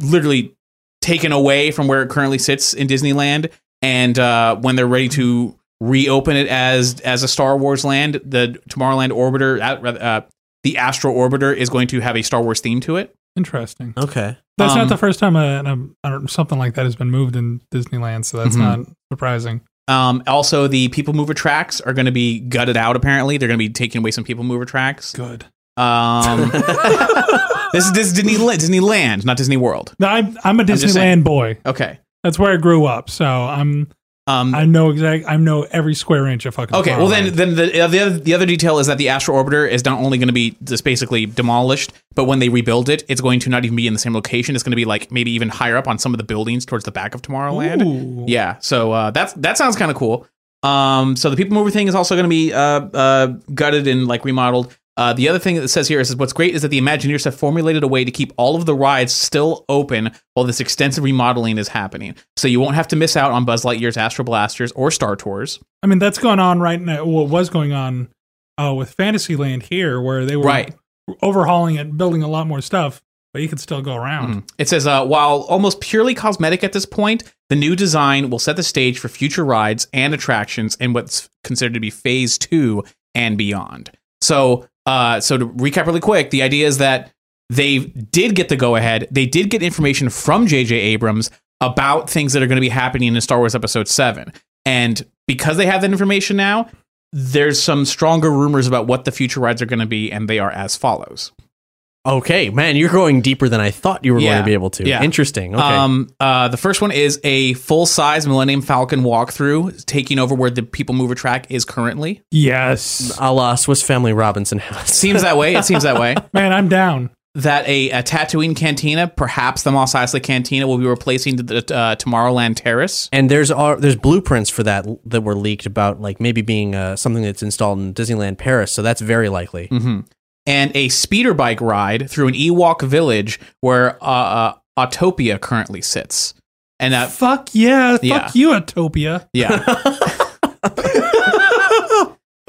literally taken away from where it currently sits in Disneyland. And uh, when they're ready to reopen it as as a Star Wars land, the Tomorrowland Orbiter, uh, uh, the Astro Orbiter, is going to have a Star Wars theme to it. Interesting. Okay. That's Um, not the first time a, a, a- something like that has been moved in Disneyland, so that's Mhm. not surprising. Um, also, the People Mover tracks are going to be gutted out. Apparently, they're going to be taking away some People Mover tracks. Good. Um, [laughs] this is this is Disneyland, Disneyland, not Disney World. No, I'm I'm a. Disneyland boy. Okay. That's where I grew up, so I'm Um, I know exact I know every square inch of fucking. Okay, well then, then the, uh, the other the other detail is that the Astro Orbiter is not only going to be just basically demolished, but when they rebuild it, it's going to not even be in the same location. It's going to be like maybe even higher up on some of the buildings towards the back of Tomorrowland. Ooh. Yeah, so uh, that's that sounds kind of cool. Um, so the people mover thing is also going to be uh, uh, gutted and like remodeled. Uh, the other thing that it says here is what's great is that the Imagineers have formulated a way to keep all of the rides still open while this extensive remodeling is happening. So you won't have to miss out on Buzz Lightyear's Astro Blasters or Star Tours. I mean that's going on right now. What was going on uh, with Fantasyland here, where they were Right. overhauling it, building a lot more stuff, but you could still go around. Mhm. It says, uh, while almost purely cosmetic at this point, the new design will set the stage for future rides and attractions in what's considered to be phase two and beyond. So, uh, so to recap really quick, the idea is that they did get the go ahead. They did get information from J.J. Abrams about things that are going to be happening in Star Wars Episode 7. And because they have that information now, there's some stronger rumors about what the future rides are going to be, and they are as follows. Okay, man, you're going deeper than I thought you were going to be able to. Yeah. Interesting. Okay. Um, uh, the first one is a full size Millennium Falcon walkthrough, taking over where the People Mover track is currently. Yes. a la Swiss Family Robinson House. Seems that way. It seems that way. [laughs] Man, I'm down. That a, a Tatooine Cantina, perhaps the Mos Eisley Cantina, will be replacing the, the uh, Tomorrowland Terrace. And there's uh, there's blueprints for that that were leaked about like maybe being uh, something that's installed in Disneyland Paris. So that's very likely. hmm And a speeder bike ride through an Ewok village where uh, uh, Autopia currently sits. And that, Fuck yeah. Fuck Yeah. you, Autopia. yeah. [laughs]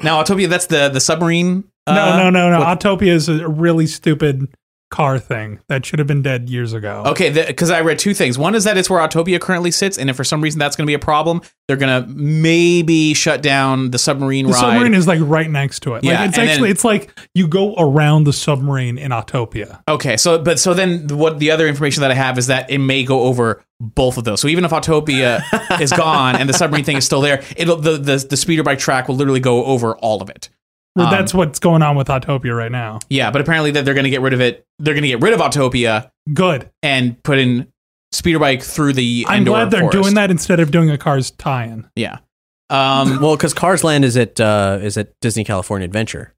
now, Autopia, that's the, the submarine. No, uh, no, no, no. what- Autopia is a really stupid car thing that should have been dead years ago. Okay, because I read two things. One is that it's where Autopia currently sits, and if for some reason that's going to be a problem, they're going to maybe shut down the submarine The ride. submarine is like right next to it. Yeah, like it's actually then- it's like you go around the submarine in Autopia. okay, so but so then what the other information that I have is that it may go over both of those. So even if Autopia [laughs] is gone and the submarine thing is still there, it'll the, the the speeder bike track will literally go over all of it. Well, Um, that's what's going on with Autopia right now. Yeah, but apparently that they're going to get rid of it. They're going to get rid of Autopia Good. and put in speeder bike through the. I'm Endor glad they're forest. doing that instead of doing a Cars tie-in. Yeah. Um, [laughs] Well, because Cars Land is at uh, is at Disney California Adventure.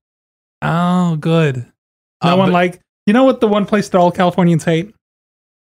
Oh, good. No Uh, one but- like you know what the one place that all Californians hate?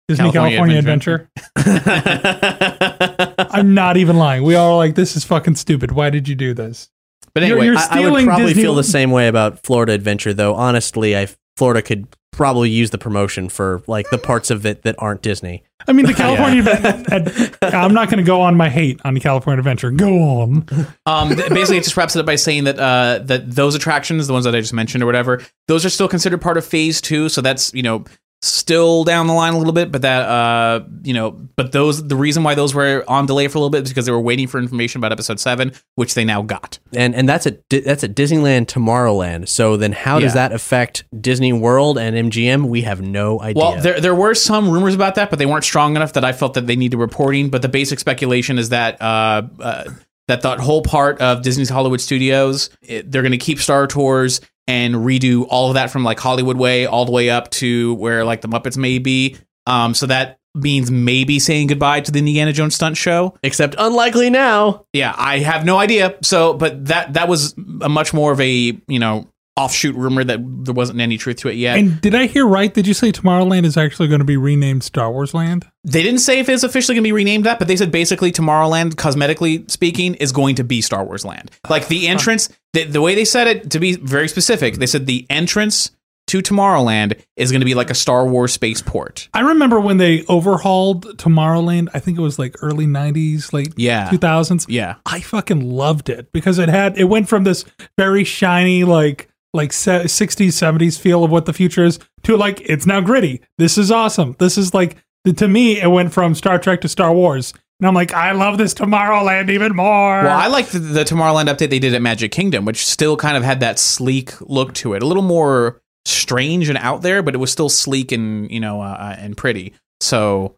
Disney California California, Adventure. Adventure. [laughs] I'm not even lying. We all are like, this is fucking stupid. Why did you do this? But You're- anyway, you're I, I would probably Disney- feel the same way about Florida Adventure, though. Honestly, I Florida could probably use the promotion for like the parts of it that aren't Disney. I mean, the [laughs] California Adventure. I'm not going to go on my hate on the California Adventure. Go on. Um, th- basically, it just wraps it up by saying that uh, that those attractions, the ones that I just mentioned or whatever, those are still considered part of Phase Two. So that's you know still down the line a little bit, but that uh, you know, but those the reason why those were on delay for a little bit is because they were waiting for information about Episode Seven, which they now got. And and that's at that's at Disneyland Tomorrowland. So then, how does Yeah. that affect Disney World and MGM? We have no idea. Well, there there were some rumors about that, but they weren't strong enough that I felt that they needed reporting. But the basic speculation is that uh, uh, that that whole part of Disney's Hollywood Studios, it, they're going to keep Star Tours and redo all of that from like Hollywood Way all the way up to where like the Muppets may be. Um, so that means maybe saying goodbye to the Indiana Jones stunt show. Except unlikely now. Yeah, I have no idea. So, but that that was a much more of a you know offshoot rumor that there wasn't any truth to it yet. And did I hear right? Did you say Tomorrowland is actually going to be renamed Star Wars Land? They didn't say if it's officially going to be renamed that, but they said basically Tomorrowland, cosmetically speaking, is going to be Star Wars Land. Like the entrance, the, the way they said it, to be very specific, they said the entrance to Tomorrowland is going to be like a Star Wars spaceport. I remember when they overhauled Tomorrowland. I think it was like early '90s, late Yeah. 2000s. Yeah. I fucking loved it because it had it went from this very shiny like like 60s 70s feel of what the future is to like it's now gritty. This is awesome. This is like to me it went from Star Trek to Star Wars. And I'm like I love this Tomorrowland even more. Well, I liked the, the Tomorrowland update they did at Magic Kingdom, which still kind of had that sleek look to it. A little more strange and out there, but it was still sleek and, you know, uh, and pretty. So,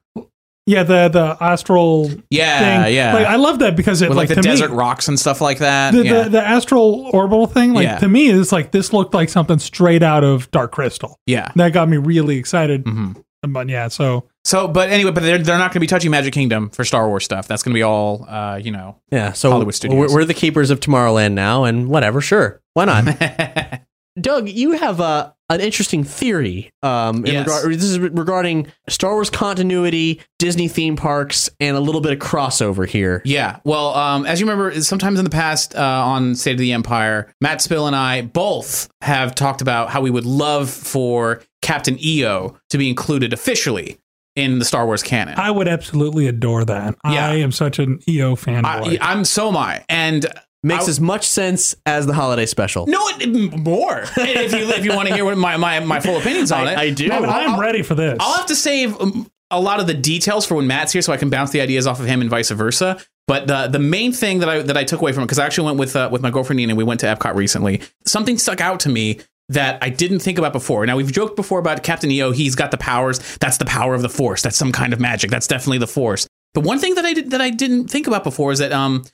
yeah, the the astral yeah, thing. yeah. Like I love that because it With like, like, the to me- desert rocks and stuff like that. the, yeah. the the astral orbital thing like Yeah. to me is like this looked like something straight out of Dark Crystal. yeah. That got me really excited. hmm But yeah, so So, but anyway, but they're, they're not going to be touching Magic Kingdom for Star Wars stuff. That's going to be all, uh, you know. Yeah, so Hollywood Studios. We're, we're the keepers of Tomorrowland now, and whatever, sure, why not? [laughs] Doug, you have a an interesting theory. Um, in Yes. regard, this is regarding Star Wars continuity, Disney theme parks, and a little bit of crossover here. yeah. Well, um, as you remember, sometimes in the past uh, on State of the Empire, Matt Spill and I both have talked about how we would love for Captain EO to be included officially in the Star Wars canon. I would absolutely adore that. Yeah. I am such an EO fanboy. I, I'm so am I. And Makes I- as much sense as the holiday special. no, it, more. if you if you want to hear what my, my, my full opinions on I- it, I do. No, I'll- I'm I'll- ready for this. I'll have to save um, a lot of the details for when Matt's here, so I can bounce the ideas off of him and vice versa. But the the main thing that I that I took away from it because I actually went with uh, with my girlfriend Nina. And we went to Epcot recently. Something stuck out to me that I didn't think about before. Now we've joked before about Captain EO. He's got the powers. That's the power of the Force. That's some kind of magic. That's definitely the Force. But one thing that I did that I didn't think about before is that um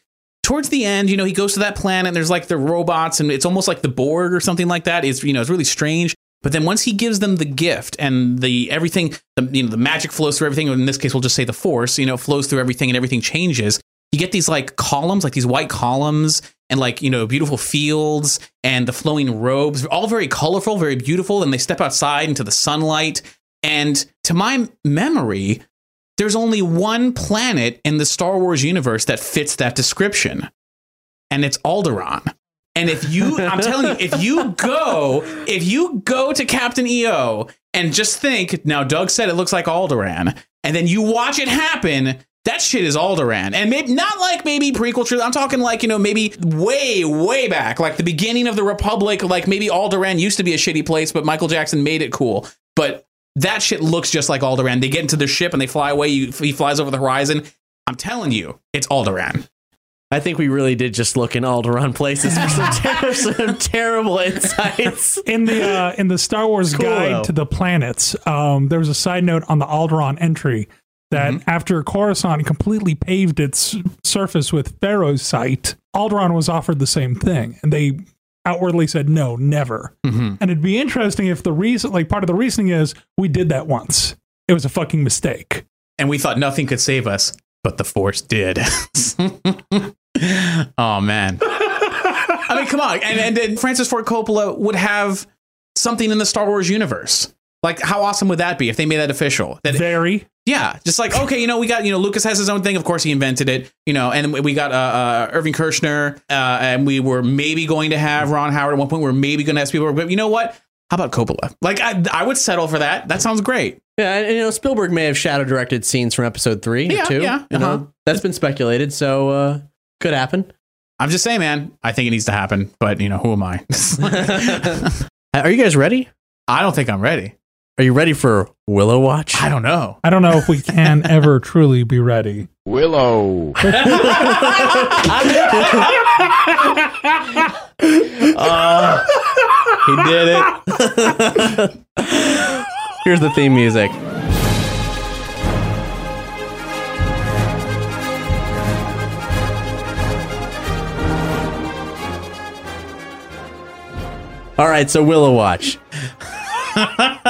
towards the end, you know, he goes to that planet and there's like the robots and it's almost like the Borg or something like that. It's you know, it's really strange. But then once he gives them the gift and the everything, the you know the magic flows through everything. In this case, we'll just say the force. You know, flows through everything and everything changes. You get these like columns, like these white columns, and like you know beautiful fields and the flowing robes, all very colorful, very beautiful. And they step outside into the sunlight. And to my memory, there's only one planet in the Star Wars universe that fits that description, and it's Alderaan. And if you, I'm telling you, if you go, if you go to Captain EO and just think, now Doug said it looks like Alderaan, and then you watch it happen, that shit is Alderaan. And maybe not like maybe prequel truth. I'm talking like, you know, maybe way, way back, like the beginning of the Republic, like maybe Alderaan used to be a shitty place, but Michael Jackson made it cool. But that shit looks just like Alderaan. They get into their ship and they fly away. You, he flies over the horizon. I'm telling you, it's Alderaan. I think we really did just look in Alderaan places for some, [laughs] ter- some terrible insights. in the uh, in the Star Wars Cool, guide though. to the planets, um, there was a side note on the Alderaan entry that Mm-hmm. after Coruscant completely paved its surface with Pharaoh's site, Alderaan was offered the same thing, and they outwardly said no, never. Mm-hmm. And it'd be interesting if the reason, like part of the reasoning is we did that once. It was a fucking mistake. and we thought nothing could save us, but the Force did. [laughs] oh man! I mean, come on, and and then Francis Ford Coppola would have something in the Star Wars universe. Like, how awesome would that be if they made that official? That Very. Yeah, just like okay, you know, we got you know Lucas has his own thing. Of course, he invented it. You know, and we got uh, uh, Irvin Kershner, uh, and we were maybe going to have Ron Howard at one point. We are maybe going to have Spielberg, but you know what? How about Coppola? Like, I, I would settle for that. That sounds great. Yeah, and, you know, Spielberg may have shadow directed scenes from episode three Yeah, or two. yeah, You know, uh-huh. that's been speculated, so uh, could happen. I'm just saying, man. I think it needs to happen, but you know, who am I? [laughs] [laughs] Are you guys ready? I don't think I'm ready. Are you ready for Willow Watch? I don't know. I don't know if we can [laughs] ever truly be ready. Willow. [laughs] Uh, he did it. Here's the theme music. All right, so Willow Watch.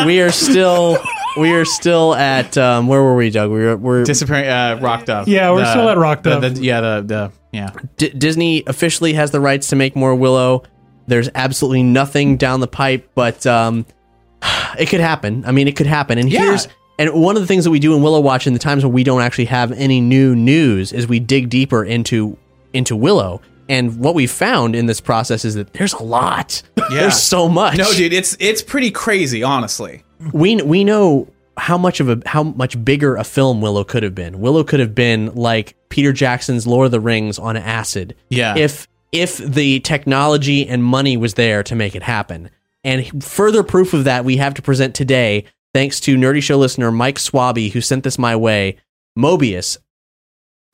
We are still we are still at um, where were we, Doug? We were, we're Disappearing, uh, rocked up. Yeah, we're still at Rocked the- Up. the- yeah, the, the yeah. D- Disney officially has the rights to make more Willow. There's absolutely nothing down the pipe, but um, [sighs] it could happen. I mean, it could happen. And Yeah. here's and one of the things that we do in Willow Watch in the times when we don't actually have any new news is we dig deeper into into Willow. And what we found in this process is that there's a lot. [laughs] Yeah. There's so much. No, dude, it's it's pretty crazy, honestly. we we know how much of a how much bigger a film Willow could have been. Willow could have been like Peter Jackson's Lord of the Rings on acid. Yeah. If if the technology and money was there to make it happen. And further proof of that we have to present today thanks to Nerdy Show listener Mike Swaby who sent this my way. Moebius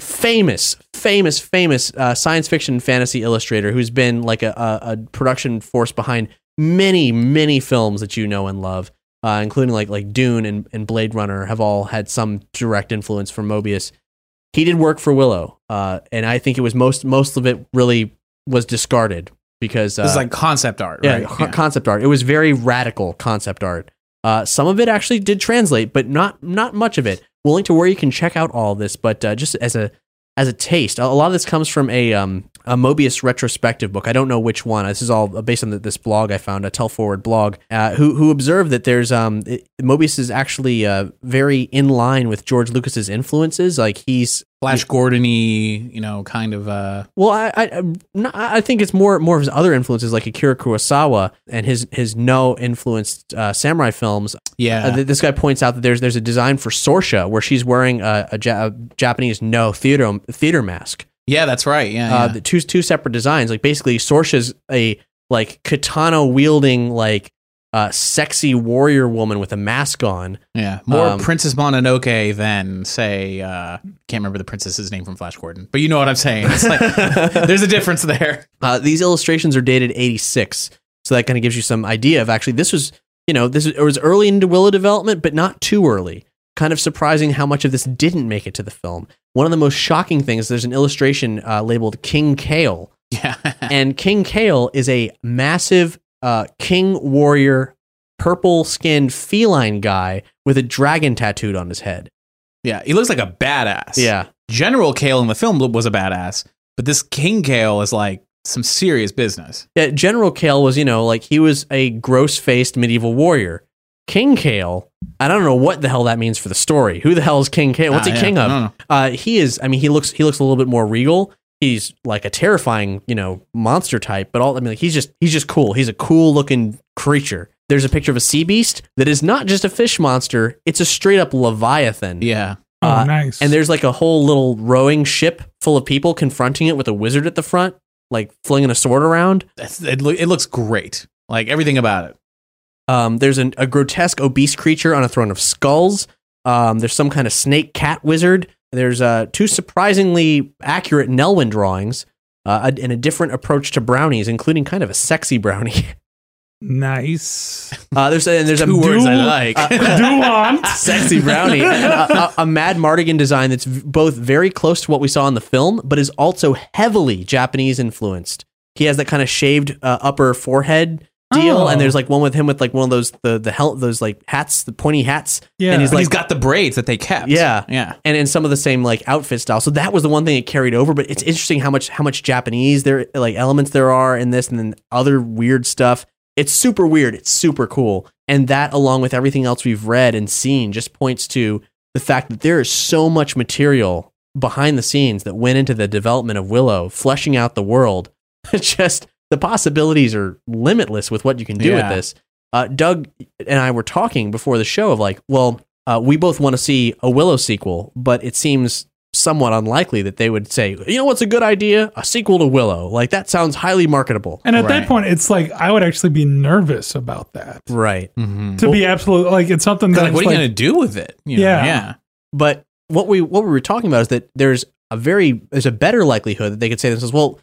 famous, famous, famous uh, science fiction fantasy illustrator who's been like a, a, a production force behind many, many films that you know and love, uh, including like like Dune and, and Blade Runner, have all had some direct influence from Moebius. He did work for Willow, uh, and I think it was most most of it really was discarded because uh, This is like concept art, yeah, right? co- concept art. It was very radical concept art. Uh, some of it actually did translate, but not not much of it. Willing to where you can check out all this, but uh, just as a as a taste, a lot of this comes from a um, a Moebius retrospective book. I don't know which one. This is all based on the, this blog I found, a Tell Forward blog, uh, who who observed that there's um it, Moebius is actually uh, very in line with George Lucas's influences. Like he's Flash Gordon-y, you know, kind of uh Well, I I, I think it's more more of his other influences, like Akira Kurosawa and his his Noh influenced uh, samurai films. yeah. Uh, this guy points out that there's there's a design for Sorsha where she's wearing a, a, ja- a Japanese Noh theater theater mask. Yeah, that's right. Yeah. Uh, yeah. the two two separate designs. Like basically, Sorsha's a like katana wielding like uh, sexy warrior woman with a mask on. Yeah, more Um, Princess Mononoke than say uh can't remember the princess's name from Flash Gordon, but you know what I'm saying. It's like [laughs] there's a difference there. Uh, these illustrations are dated 86. So that kind of gives you some idea of actually this was, you know, this was, it was early into Willow development, but not too early. Kind of surprising how much of this didn't make it to the film. One of the most shocking things, there's an illustration uh, labeled King Kael. Yeah, [laughs] and King Kael is a massive uh, king warrior purple skinned feline guy with a dragon tattooed on his head. Yeah, he looks like a badass. Yeah. General Kael in the film was a badass, but this King Kael is like some serious business. Yeah, General Kael was, you know, like he was a gross faced medieval warrior. King Kael, I don't know what the hell that means for the story. Who the hell is King Kael? What's Ah, he yeah, king of? Uh, he is. I mean, he looks. He looks a little bit more regal. He's like a terrifying, you know, monster type. But all I mean, like, he's just he's just cool. He's a cool looking creature. There's a picture of a sea beast that is not just a fish monster. It's a straight up leviathan. Yeah. Oh, Uh, nice. And there's like a whole little rowing ship full of people confronting it with a wizard at the front, like flinging a sword around. That's, it, loo- it looks great. Like everything about it. Um, there's an, a grotesque obese creature on a throne of skulls. Um, there's some kind of snake cat wizard. There's uh, two surprisingly accurate Nelwyn drawings uh, and a different approach to brownies, including kind of a sexy brownie. [laughs] nice. Uh, there's a, and there's a Two words I dual- like. [laughs] Duant. [laughs] sexy brownie, and a, a, a Madmartigan design that's v- both very close to what we saw in the film, but is also heavily Japanese influenced. He has that kind of shaved uh, upper forehead deal, Oh. and there's like one with him with like one of those the the hel- those like hats, the pointy hats, Yeah. and he's But like he's got the braids that they kept. Yeah. Yeah. and in some of the same like outfit style. So that was the one thing it carried over. But it's interesting how much how much Japanese there like elements there are in this, and then other weird stuff. It's super weird. It's super cool, and that along with everything else we've read and seen just points to the fact that there is so much material behind the scenes that went into the development of Willow, fleshing out the world. [laughs] Just the possibilities are limitless with what you can do Yeah. with this. Uh, Doug and I were talking before the show of like, well, uh, we both want to see a Willow sequel, but it seems somewhat unlikely that they would say, you know what's a good idea? A sequel to Willow. Like that sounds highly marketable. And at Right. that point, it's like I would actually be nervous about that. Right. Mm-hmm. To be absolutely like it's something that Like, what are you like, going to do with it? You know? Yeah. Yeah. But what we what we were talking about is that there's a very there's a better likelihood that they could say this as well.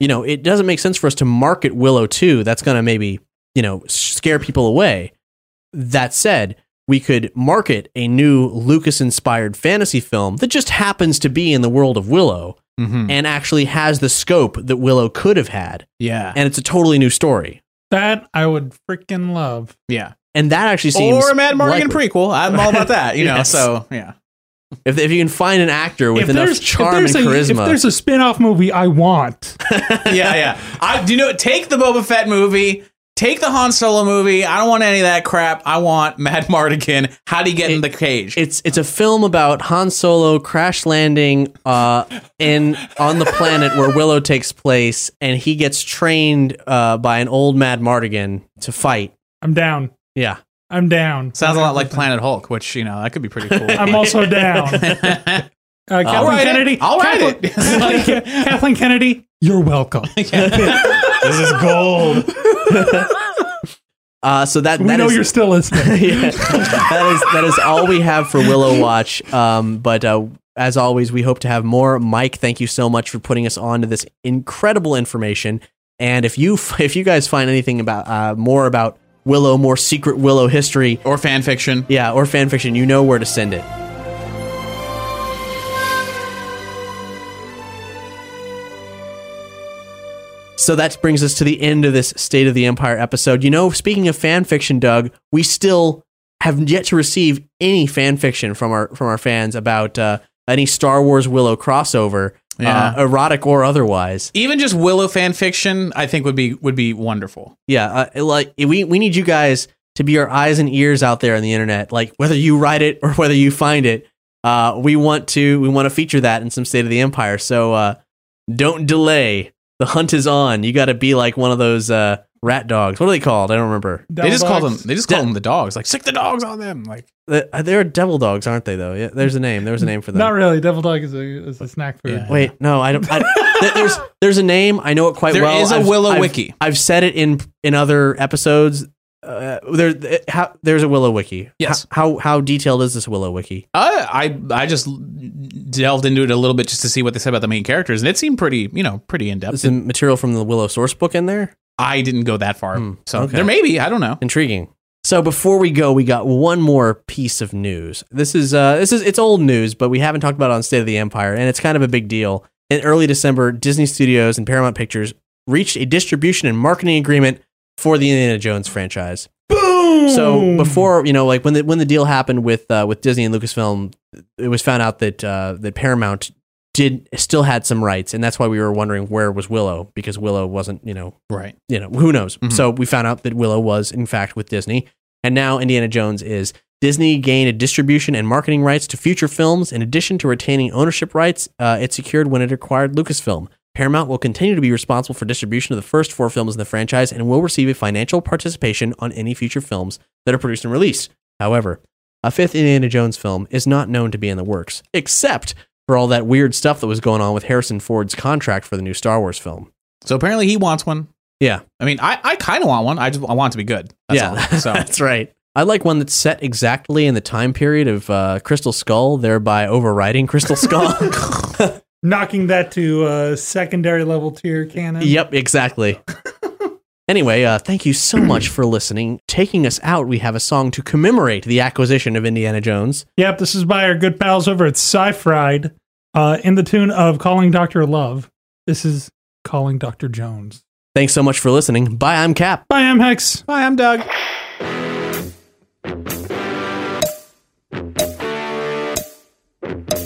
You know, it doesn't make sense for us to market Willow 2. That's going to maybe, you know, scare people away. That said, we could market a new Lucas inspired fantasy film that just happens to be in the world of Willow Mm-hmm. and actually has the scope that Willow could have had. Yeah. And it's a totally new story. that I would freaking love. yeah. And that actually seems Or a Mad Morgan likely. prequel. I'm all about that, you know. [laughs] Yes. So, yeah. If, if you can find an actor with if enough there's, charm and a, charisma, if there's a spin-off movie I want, [laughs] yeah, yeah. I do you know take the Boba Fett movie, take the Han Solo movie. I don't want any of that crap. I want Mad [laughs] Mardigan. How do you get in the cage? it's it's a film about Han Solo crash landing uh, in on the planet where Willow takes place, and he gets trained uh, by an old Madmartigan to fight. I'm down. Yeah, I'm down. Sounds a lot like Planet Hulk, which you know that could be pretty cool. I'm also [laughs] down. Uh, Kathleen write it. Kennedy. I'll write Kathleen, it. [laughs] Kathleen, [laughs] Kathleen Kennedy. You're welcome. this is gold. uh, so that We that know is- you're still listening. yeah, that is that is all we have for Willow Watch. Um, but uh, as always, we hope to have more. Mike, thank you so much for putting us on to this incredible information. And if you if you guys find anything about uh, more about Willow, more secret Willow history, Or fan fiction. yeah, or fan fiction, you know where to send it. So that brings us to the end of this State of the Empire episode. You know, speaking of fan fiction, Doug, we still have yet to receive any fan fiction from our from our fans about uh, any Star Wars Willow crossover, Yeah. uh, erotic or otherwise. Even just Willow fan fiction, I think would be would be wonderful. Yeah, uh, like we we need you guys to be our eyes and ears out there on the internet. Like whether you write it or [laughs] whether you find it, uh, we want to we want to feature that in some State of the Empire. So uh, don't delay. The hunt is on. You got to be like one of those uh, rat dogs. What are they called? I don't remember. they just call them. Dogs. They just call them the dogs. Like sick the dogs on them. Like The- uh, They're devil dogs, aren't they? Though. Yeah, there's a name. There was a name for them. Not really. Devil dog is a is a snack food. Yeah. Wait, no, I don't. I, [laughs] th- there's there's a name. I know it quite There well. is a I've- Willow I've- Wiki. I've said it in in other episodes. Uh, there, it- how, there's a Willow Wiki. Yes. How, how how detailed is this Willow Wiki? I I I just delved into it a little bit just to see what they said about the main characters, and it seemed pretty you know pretty in depth. Is depth. the material from the Willow source book in there? I didn't go that far, Hmm, so okay. there may be. I don't know. Intriguing. So before we go, we got one more piece of news. This is uh this is it's old news, but we haven't talked about it on State of the Empire, and it's kind of a big deal. In early December, Disney Studios and Paramount Pictures reached a distribution and marketing agreement for the Indiana Jones franchise. Boom. So before you know, like when the when the deal happened with uh, with Disney and Lucasfilm, it was found out that uh, that Paramount did still had some rights, and that's why we were wondering where was Willow because Willow wasn't you know Right. you know who knows. Mhm. So we found out that Willow was in fact with Disney, and now Indiana Jones is. Disney gained a distribution and marketing rights to future films. In addition to retaining ownership rights, uh, it secured when it acquired Lucasfilm. Paramount will continue to be responsible for distribution of the first four films in the franchise and will receive a financial participation on any future films that are produced and released. However, a fifth Indiana Jones film is not known to be in the works, except for all that weird stuff that was going on with Harrison Ford's contract for the new Star Wars film. So apparently he wants one. Yeah. I mean, I, I kind of want one. I just I want it to be good. That's yeah, all. [laughs] So that's right. I like one that's set exactly in the time period of uh, Crystal Skull, thereby overriding Crystal Skull. [laughs] [laughs] knocking that to uh, secondary level tier canon. yep, exactly. Anyway, uh, thank you so [clears throat] much for listening. Taking us out, we have a song to commemorate the acquisition of Indiana Jones. Yep, this is by our good pals over at Sci-Fried, uh, in the tune of Calling Dr. Love. This is Calling Dr. Jones. Thanks so much for listening. Bye, I'm Cap. Bye, I'm Hex. Bye, I'm Doug. Okay,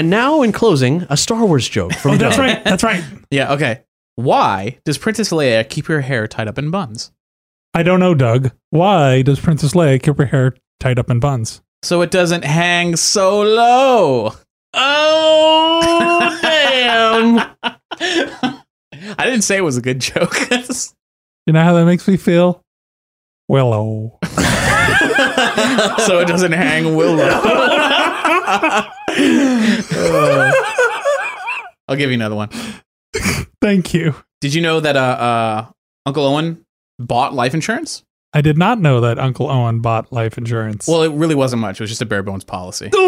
And now, in closing, a Star Wars joke from Oh, that's Doug. right. That's right. [laughs] Yeah, okay. Why does Princess Leia keep her hair tied up in buns? I don't know, Doug. Why does Princess Leia keep her hair tied up in buns? So it doesn't hang so low. Oh, [laughs] damn. I didn't say it was a good joke. [laughs] You know how that makes me feel? Well, oh. so it doesn't hang willow. [laughs] I'll give you another one. Thank you. Did you know that uh, uh, Uncle Owen bought life insurance? I did not know that Uncle Owen bought life insurance. Well, it really wasn't much. It was just a bare bones policy. [laughs] I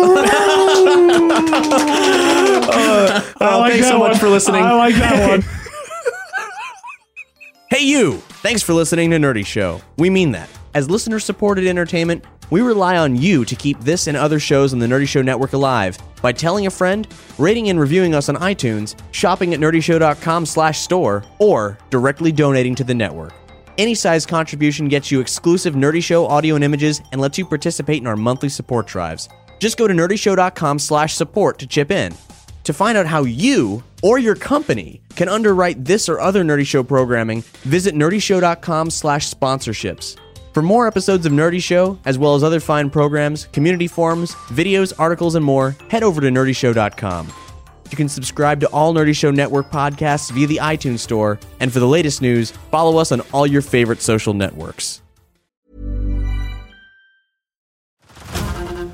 Oh, like thanks that so much one. for listening. I like that one. [laughs] Hey, you! Thanks for listening to Nerdy Show. We mean that. As listener supported entertainment, we rely on you to keep this and other shows on the Nerdy Show network alive by telling a friend, rating and reviewing us on iTunes, shopping at nerdyshow.com slash store, or directly donating to the network. Any size contribution gets you exclusive Nerdy Show audio and images and lets you participate in our monthly support drives. Just go to nerdyshow.com slash support to chip in. To find out how you or your company can underwrite this or other Nerdy Show programming, visit nerdyshow.com slash sponsorships. For more episodes of Nerdy Show, as well as other fine programs, community forums, videos, articles, and more, head over to nerdyshow.com. You can subscribe to all Nerdy Show Network podcasts via the iTunes Store, and for the latest news, follow us on all your favorite social networks.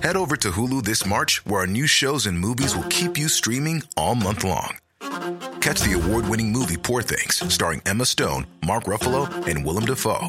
Head over to Hulu this March, where our new shows and movies will keep you streaming all month long. Catch the award winning movie Poor Things, starring Emma Stone, Mark Ruffalo, and Willem Dafoe.